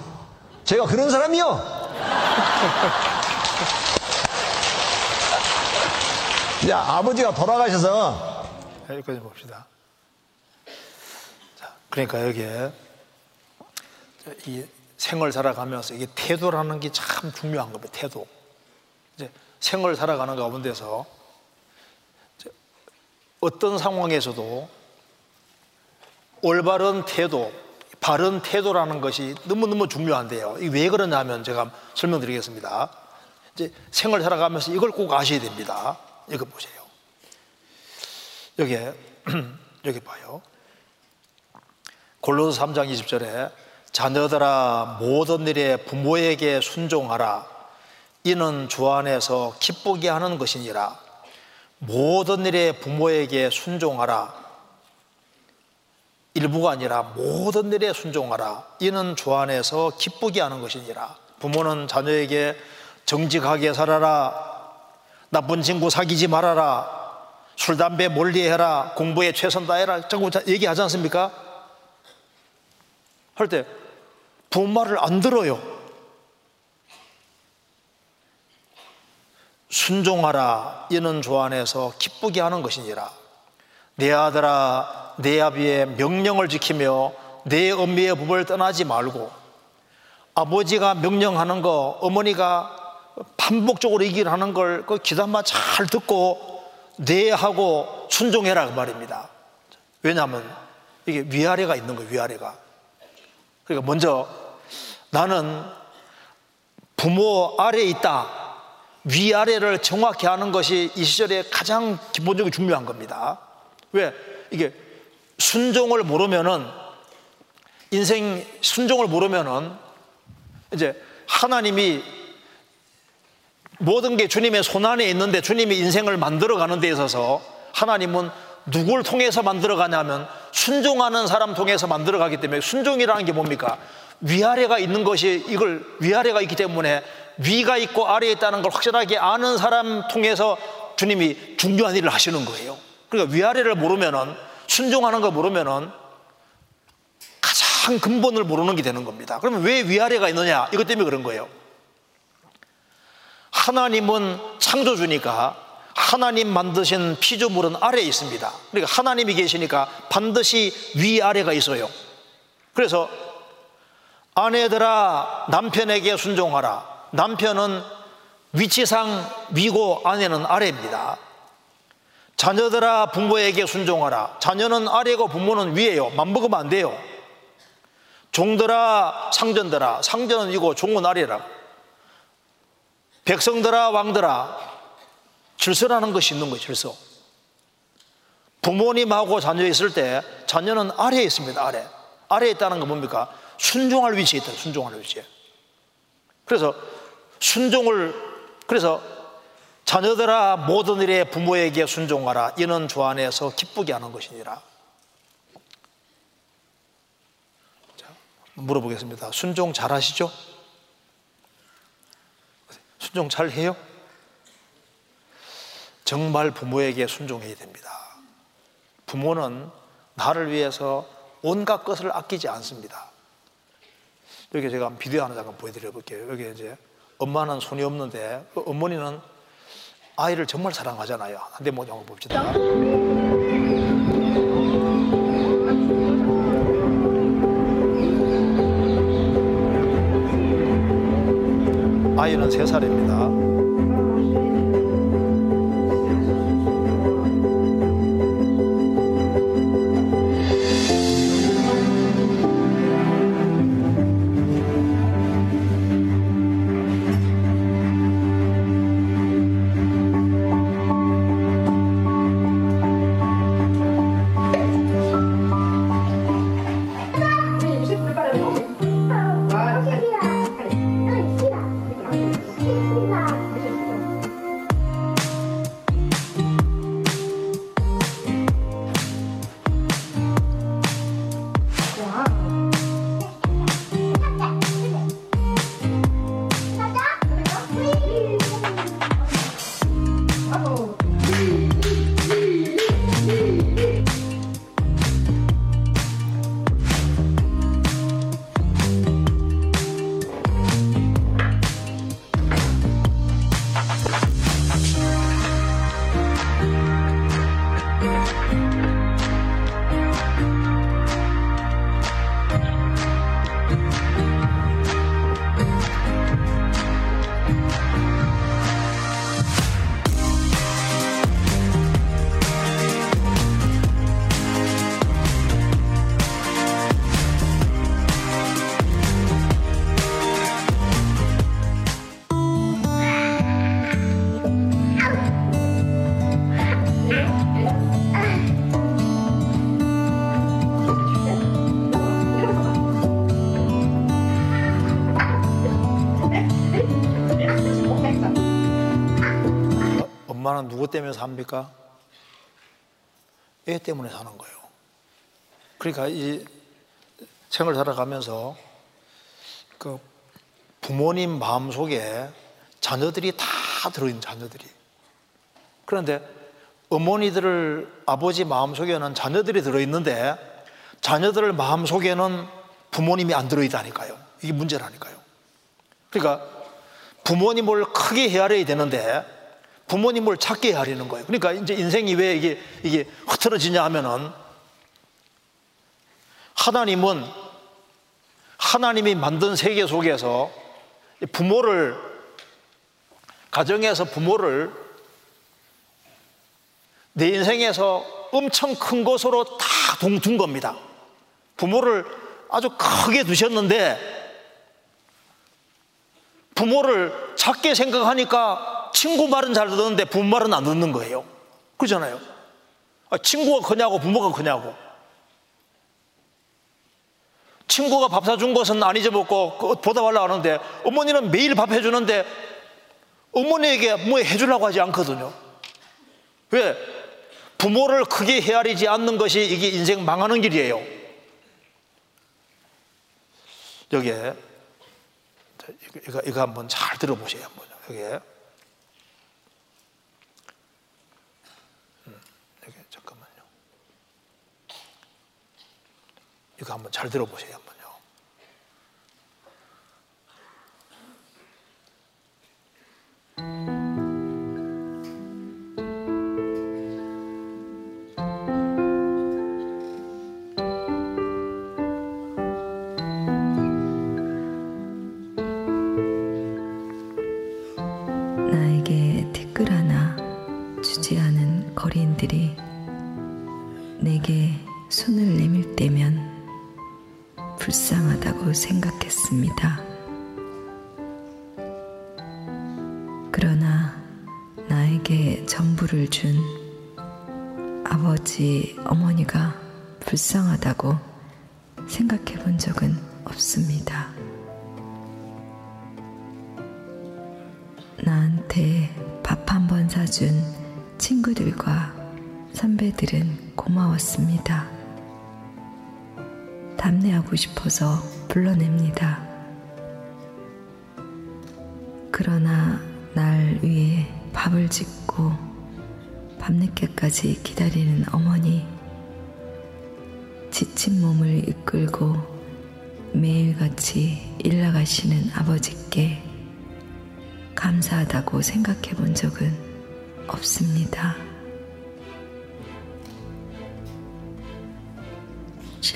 제가 그런 사람이요. [laughs] 야 아버지가 돌아가셔서 여기까지 봅시다. 자, 그러니까 여기에 이 생을 살아가면서 이게 태도라는 게 참 중요한 겁니다. 태도. 이제 생을 살아가는 가운데서 이제 어떤 상황에서도 올바른 태도, 바른 태도라는 것이 너무너무 중요한데요. 왜 그러냐면 제가 설명드리겠습니다. 이제 생을 살아가면서 이걸 꼭 아셔야 됩니다. 이거 보세요. 여기에 [clears throat] 여기 봐요. 골로새 3장 20절에 자녀들아 모든 일에 부모에게 순종하라. 이는 주 안에서 기쁘게 하는 것이니라. 모든 일에 부모에게 순종하라. 일부가 아니라 모든 일에 순종하라. 이는 주 안에서 기쁘게 하는 것이니라. 부모는 자녀에게 정직하게 살아라. 나쁜 친구 사귀지 말아라. 술, 담배 멀리 해라. 공부에 최선 다해라. 자꾸 얘기하지 않습니까? 할 때 부모 말을 안 들어요. 순종하라. 이는 주 안에서 기쁘게 하는 것이니라. 내 아들아, 내 아비의 명령을 지키며 내 엄미의 법을 떠나지 말고 아버지가 명령하는 거, 어머니가 반복적으로 얘기를 하는 걸그 귀담아 잘 듣고 내 하고 순종해라 그 말입니다. 왜냐하면 이게 위아래가 있는 거예요, 위아래가. 그러니까 먼저 나는 부모 아래에 있다. 위아래를 정확히 하는 것이 이 시절에 가장 기본적으로 중요한 겁니다. 왜? 이게 순종을 모르면은 인생 순종을 모르면은 이제 하나님이 모든 게 주님의 손안에 있는데 주님이 인생을 만들어 가는 데 있어서 하나님은 누굴 통해서 만들어 가냐면 순종하는 사람 통해서 만들어 가기 때문에 순종이라는 게 뭡니까? 위아래가 있는 것이 이걸 위아래가 있기 때문에 위가 있고 아래에 있다는 걸 확실하게 아는 사람 통해서 주님이 중요한 일을 하시는 거예요. 그러니까 위아래를 모르면은 순종하는 거 모르면은 가장 근본을 모르는 게 되는 겁니다. 그러면 왜 위아래가 있느냐? 이것 때문에 그런 거예요. 하나님은 창조주니까 하나님 만드신 피조물은 아래에 있습니다. 그러니까 하나님이 계시니까 반드시 위아래가 있어요. 그래서 아내들아 남편에게 순종하라. 남편은 위치상 위고 아내는 아래입니다. 자녀들아 부모에게 순종하라. 자녀는 아래고 부모는 위에요. 맘먹으면 안 돼요. 종들아 상전들아 상전은 이고 종은 아래라. 백성들아 왕들아 질서라는 것이 있는 거예요. 질서. 부모님하고 자녀 있을 때 자녀는 아래에 있습니다. 아래. 아래에 있다는 건 뭡니까? 순종할 위치에 있다. 순종할 위치에. 그래서 순종을 그래서 자녀들아 모든 일에 부모에게 순종하라. 이는 주 안에서 기쁘게 하는 것이니라. 자, 물어보겠습니다. 순종 잘 하시죠? 순종 잘 해요? 정말 부모에게 순종해야 됩니다. 부모는 나를 위해서 온갖 것을 아끼지 않습니다. 여기 제가 비디오 하나 잠깐 보여드려 볼게요. 여기 이제 엄마는 손이 없는데 그 어머니는 아이를 정말 사랑하잖아요. 한대 한번 봅시다. 아이는 세 살입니다. 누구 때문에 삽니까? 애 때문에 사는 거예요. 그러니까 이 생을 살아가면서 그 부모님 마음 속에 자녀들이 다 들어있는 자녀들이. 그런데 어머니들을 아버지 마음 속에는 자녀들이 들어있는데 자녀들 마음 속에는 부모님이 안 들어있다니까요. 이게 문제라니까요. 그러니까 부모님을 크게 헤아려야 되는데 부모님을 작게 하려는 거예요. 그러니까 이제 인생이 왜 이게, 이게 흐트러지냐 하면은 하나님은 하나님이 만든 세계 속에서 부모를, 가정에서 부모를 내 인생에서 엄청 큰 것으로 다둔 겁니다. 부모를 아주 크게 두셨는데 부모를 작게 생각하니까 친구 말은 잘 듣는데 부모 말은 안 듣는 거예요. 그러잖아요. 아, 친구가 크냐고 부모가 크냐고. 친구가 밥 사준 것은 안 잊어먹고 그 보답하려고 하는데 어머니는 매일 밥 해주는데 어머니에게 뭐 해주려고 하지 않거든요. 왜? 부모를 크게 헤아리지 않는 것이 이게 인생 망하는 길이에요. 여기에 이거, 이거 한번 잘 들어보세요. 여기에. 여기 잠깐만요. 이거 한번 잘 들어보세요. 한번요. 나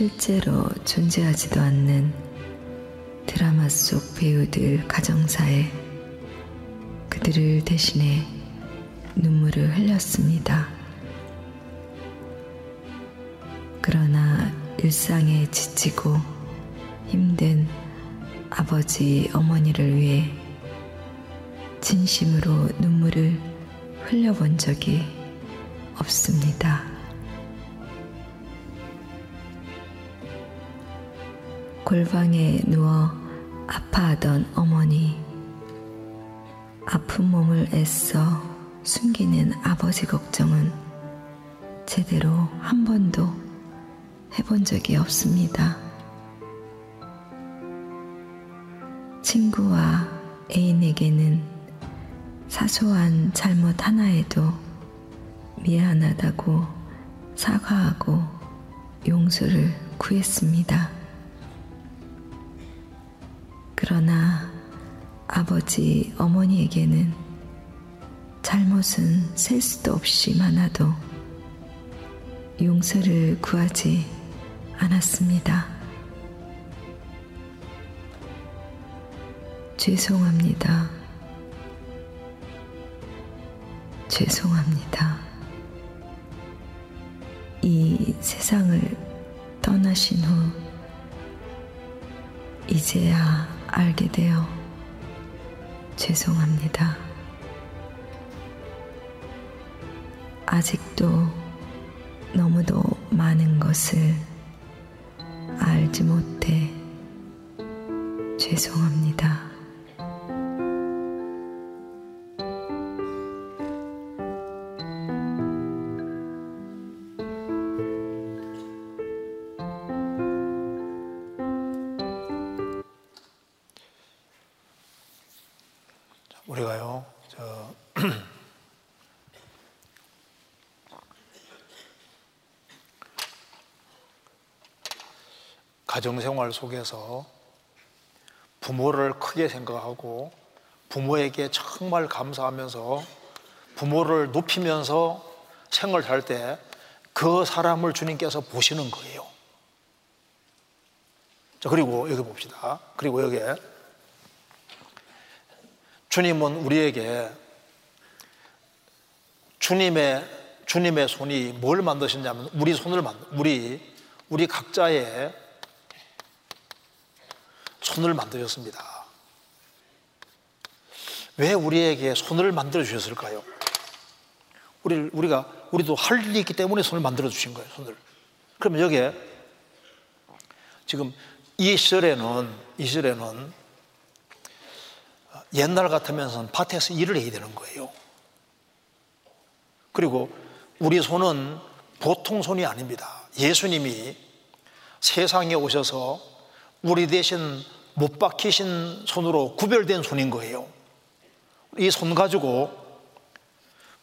실제로 존재하지도 않는 드라마 속 배우들 가정사에 그들을 대신해 눈물을 흘렸습니다. 그러나 일상에 지치고 힘든 아버지, 어머니를 위해 진심으로 눈물을 흘려본 적이 없습니다. 골방에 누워 아파하던 어머니, 아픈 몸을 애써 숨기는 아버지 걱정은 제대로 한 번도 해본 적이 없습니다. 친구와 애인에게는 사소한 잘못 하나에도 미안하다고 사과하고 용서를 구했습니다. 그러나 아버지, 어머니에게는 잘못은 셀 수도 없이 많아도 용서를 구하지 않았습니다. 죄송합니다. 죄송합니다. 이 세상을 떠나신 후 이제야 알게 되어 죄송합니다. 아직도 너무도 많은 것을 알지 못해 죄송합니다. 가정생활 속에서 부모를 크게 생각하고 부모에게 정말 감사하면서 부모를 높이면서 생을 살 때 그 사람을 주님께서 보시는 거예요. 자, 그리고 여기 봅시다. 그리고 여기 주님은 우리에게 주님의 주님의 손이 뭘 만드셨냐면 우리 손을 만 우리 우리 각자의 손을 만드셨습니다. 왜 우리에게 손을 만들어 주셨을까요? 우리 우리가 우리도 할 일이 있기 때문에 손을 만들어 주신 거예요. 손을. 그러면 여기에 지금 이 시절에는 이 시절에는 옛날 같으면서는 밭에서 일을 해야 되는 거예요. 그리고 우리 손은 보통 손이 아닙니다. 예수님이 세상에 오셔서 우리 대신 못 박히신 손으로 구별된 손인 거예요. 이 손 가지고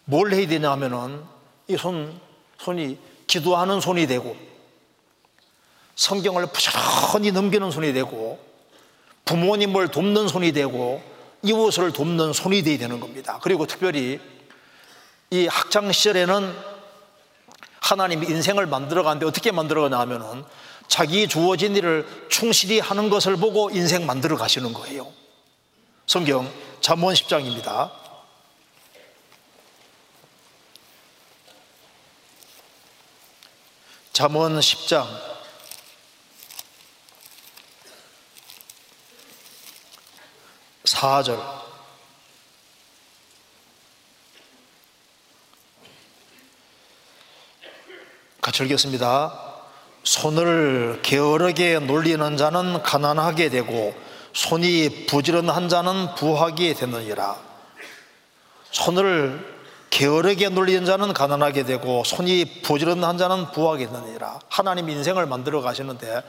뭘 해야 되냐 하면은 이 손, 손이 기도하는 손이 되고 성경을 부지런히 넘기는 손이 되고 부모님을 돕는 손이 되고 이웃을 돕는 손이 되어야 되는 겁니다. 그리고 특별히 이 학창 시절에는 하나님이 인생을 만들어가는데 어떻게 만들어가냐 하면은 자기 주어진 일을 충실히 하는 것을 보고 인생 만들어 가시는 거예요. 성경 잠언 10장입니다. 잠언 10장 4절 같이 읽겠습니다. 손을 게으르게 놀리는 자는 가난하게 되고 손이 부지런한 자는 부하게 되느니라. 손을 게으르게 놀리는 자는 가난하게 되고 손이 부지런한 자는 부하게 되느니라. 하나님 인생을 만들어 가시는데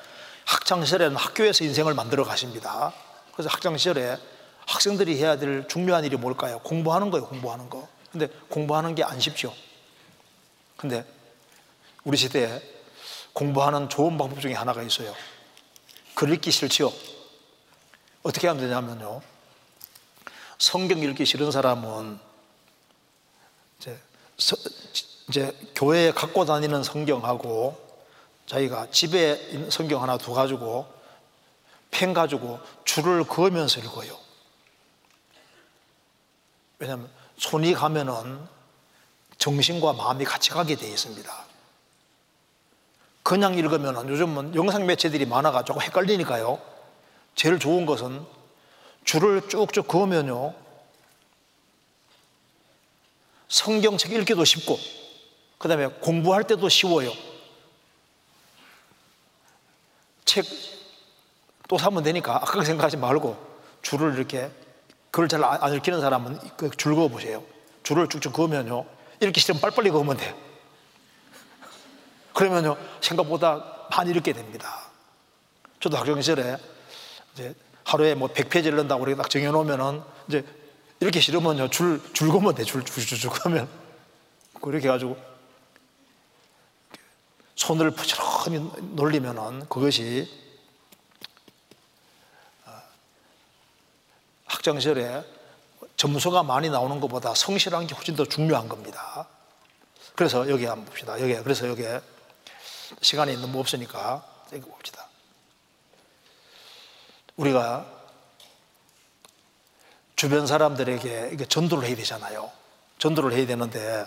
학창 시절에는 학교에서 인생을 만들어 가십니다. 그래서 학창 시절에 학생들이 해야 될 중요한 일이 뭘까요? 공부하는 거예요, 공부하는 거. 근데 공부하는 게 안 쉽죠. 근데 우리 시대에 공부하는 좋은 방법 중에 하나가 있어요. 글 읽기 싫지요? 어떻게 하면 되냐면요. 성경 읽기 싫은 사람은 이제, 서, 이제 교회에 갖고 다니는 성경하고 자기가 집에 있는 성경 하나 두 가지고 펜 가지고 줄을 그으면서 읽어요. 왜냐하면 손이 가면은 정신과 마음이 같이 가게 되어 있습니다. 그냥 읽으면 요즘은 영상 매체들이 많아가지고 헷갈리니까요. 제일 좋은 것은 줄을 쭉쭉 그으면요. 성경책 읽기도 쉽고, 그 다음에 공부할 때도 쉬워요. 책 또 사면 되니까 아까 생각하지 말고 줄을 이렇게 글을 잘안 읽히는 사람은 그줄 그어 보세요. 줄을 쭉쭉 그으면요. 읽기 싫으면 빨리빨리 그으면 돼요. 그러면요. 생각보다 많이 읽게 됩니다. 저도 학생 시절에 이제 하루에 뭐 100페이지를 넣는다고 이렇게 딱 정해놓으면은 이제 이렇게 싫으면요. 줄, 줄 그으면 돼. 줄, 줄, 줄, 줄 그으면. 그렇게 해가지고 손을 부지런히 놀리면은 그것이 학창시절에 점수가 많이 나오는 것보다 성실한 게 훨씬 더 중요한 겁니다. 그래서 여기 한번 봅시다. 여기 그래서 여기 시간이 너무 없으니까 여기 봅시다. 우리가 주변 사람들에게 이게 전도를 해야 되잖아요. 전도를 해야 되는데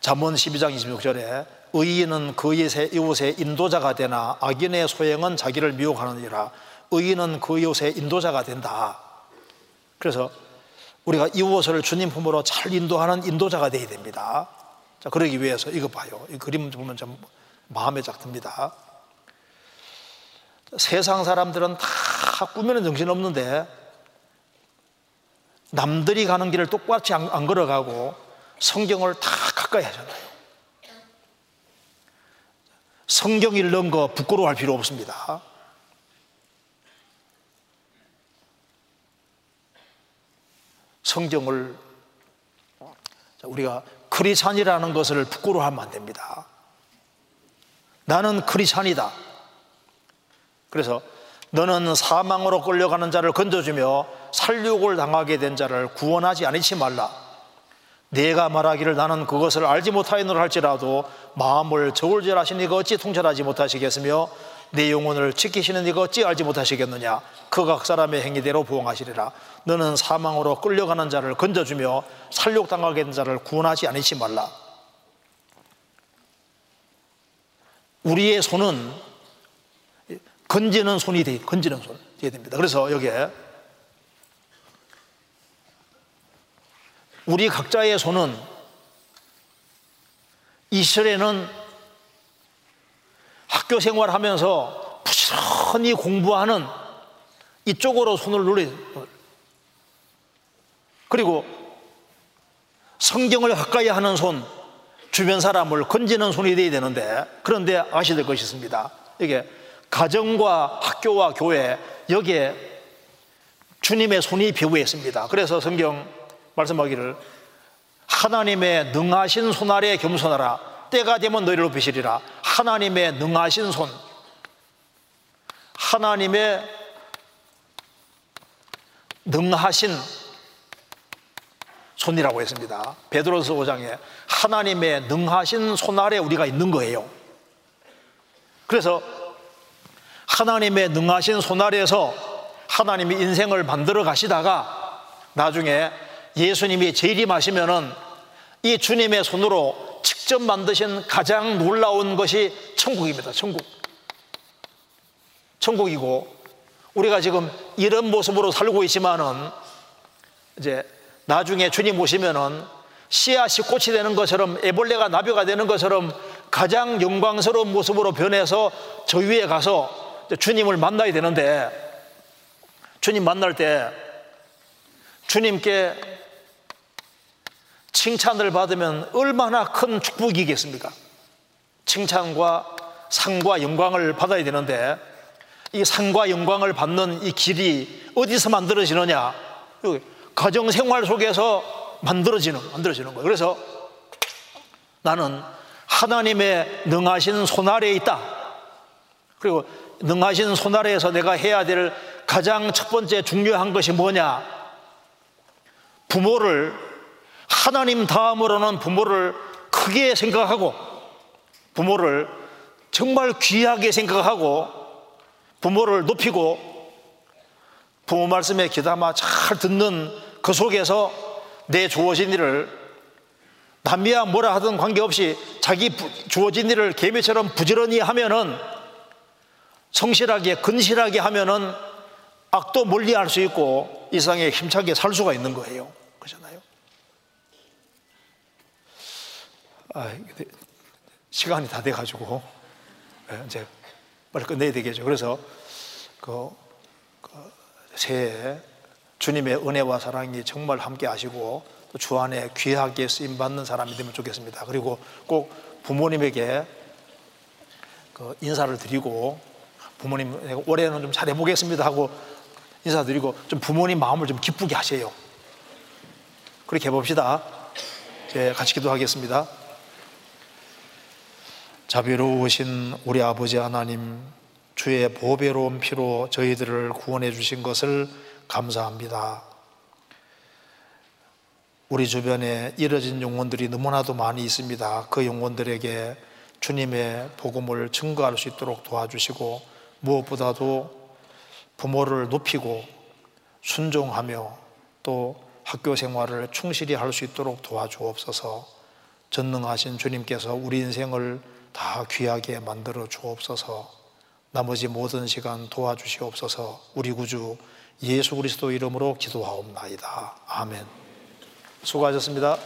잠언 12장 26절에 의인은 그 이웃의 인도자가 되나 악인의 소행은 자기를 미혹하느니라 의인은 그 이웃의 인도자가 된다. 그래서 우리가 이웃을 주님 품으로 잘 인도하는 인도자가 되어야 됩니다. 자, 그러기 위해서 이거 봐요. 이 그림 보면 좀 마음에 쫙 듭니다. 세상 사람들은 다 꾸미는 정신 없는데 남들이 가는 길을 똑같이 안, 안 걸어가고 성경을 다 가까이 하잖아요. 성경 읽는 거 부끄러워할 필요 없습니다. 성경을 우리가 크리스찬이라는 것을 부끄러워하면 안 됩니다. 나는 크리스찬이다. 그래서 너는 사망으로 끌려가는 자를 건져주며 살육을 당하게 된 자를 구원하지 않지 말라. 내가 말하기를 나는 그것을 알지 못하였노라 할지라도 마음을 저울질하시니가 어찌 통찰하지 못하시겠으며 내 영혼을 지키시는 이가 어찌 알지 못하시겠느냐? 그 각 사람의 행위대로 보응하시리라. 너는 사망으로 끌려가는 자를 건져주며 살육당하게 된 자를 구원하지 않으시 말라. 우리의 손은 건지는 손이 돼 건지는 손 돼야 됩니다. 그래서 여기에 우리 각자의 손은 이스라엘은 학교 생활하면서 부지런히 공부하는 이쪽으로 손을 누리 그리고 성경을 가까이 하는 손 주변 사람을 건지는 손이 되어야 되는데 그런데 아셔야 될 것이 있습니다. 이게 가정과 학교와 교회 여기에 주님의 손이 배후에 있습니다. 그래서 성경 말씀하기를 하나님의 능하신 손 아래 겸손하라. 때가 되면 너희를 높이시리라 하나님의 능하신 손 하나님의 능하신 손이라고 했습니다. 베드로서 5장에 하나님의 능하신 손 아래 우리가 있는 거예요. 그래서 하나님의 능하신 손 아래에서 하나님이 인생을 만들어 가시다가 나중에 예수님이 재림하시면은 이 주님의 손으로 직접 만드신 가장 놀라운 것이 천국입니다. 천국. 천국이고 우리가 지금 이런 모습으로 살고 있지만은 이제 나중에 주님 오시면은 씨앗이 꽃이 되는 것처럼 애벌레가 나비가 되는 것처럼 가장 영광스러운 모습으로 변해서 저 위에 가서 주님을 만나야 되는데 주님 만날 때 주님께 칭찬을 받으면 얼마나 큰 축복이겠습니까? 칭찬과 상과 영광을 받아야 되는데 이 상과 영광을 받는 이 길이 어디서 만들어지느냐? 가정 생활 속에서 만들어지는 만들어지는 거예요. 그래서 나는 하나님의 능하신 손 아래에 있다. 그리고 능하신 손 아래에서 내가 해야 될 가장 첫 번째 중요한 것이 뭐냐? 부모를 하나님 다음으로는 부모를 크게 생각하고 부모를 정말 귀하게 생각하고 부모를 높이고 부모 말씀에 귀담아 잘 듣는 그 속에서 내 주어진 일을 남이야 뭐라 하든 관계없이 자기 부- 주어진 일을 개미처럼 부지런히 하면은 성실하게 근실하게 하면은 악도 멀리할 수 있고 이 세상에 힘차게 살 수가 있는 거예요. 아, 시간이 다 돼가지고 예, 이제 빨리 끝내야 되겠죠. 그래서 그, 그 새해 주님의 은혜와 사랑이 정말 함께 하시고 또 주 안에 귀하게 쓰임 받는 사람이 되면 좋겠습니다. 그리고 꼭 부모님에게 그 인사를 드리고 부모님 올해는 좀 잘해 보겠습니다 하고 인사드리고 좀 부모님 마음을 좀 기쁘게 하세요. 그렇게 해 봅시다. 예, 같이 기도하겠습니다. 자비로우신 우리 아버지 하나님, 주의 보배로운 피로 저희들을 구원해 주신 것을 감사합니다. 우리 주변에 이뤄진 영혼들이 너무나도 많이 있습니다. 그 영혼들에게 주님의 복음을 증거할 수 있도록 도와주시고 무엇보다도 부모를 높이고 순종하며 또 학교 생활을 충실히 할 수 있도록 도와주옵소서 전능하신 주님께서 우리 인생을 다 귀하게 만들어 주옵소서 나머지 모든 시간 도와주시옵소서 우리 구주 예수 그리스도 이름으로 기도하옵나이다. 아멘. 수고하셨습니다.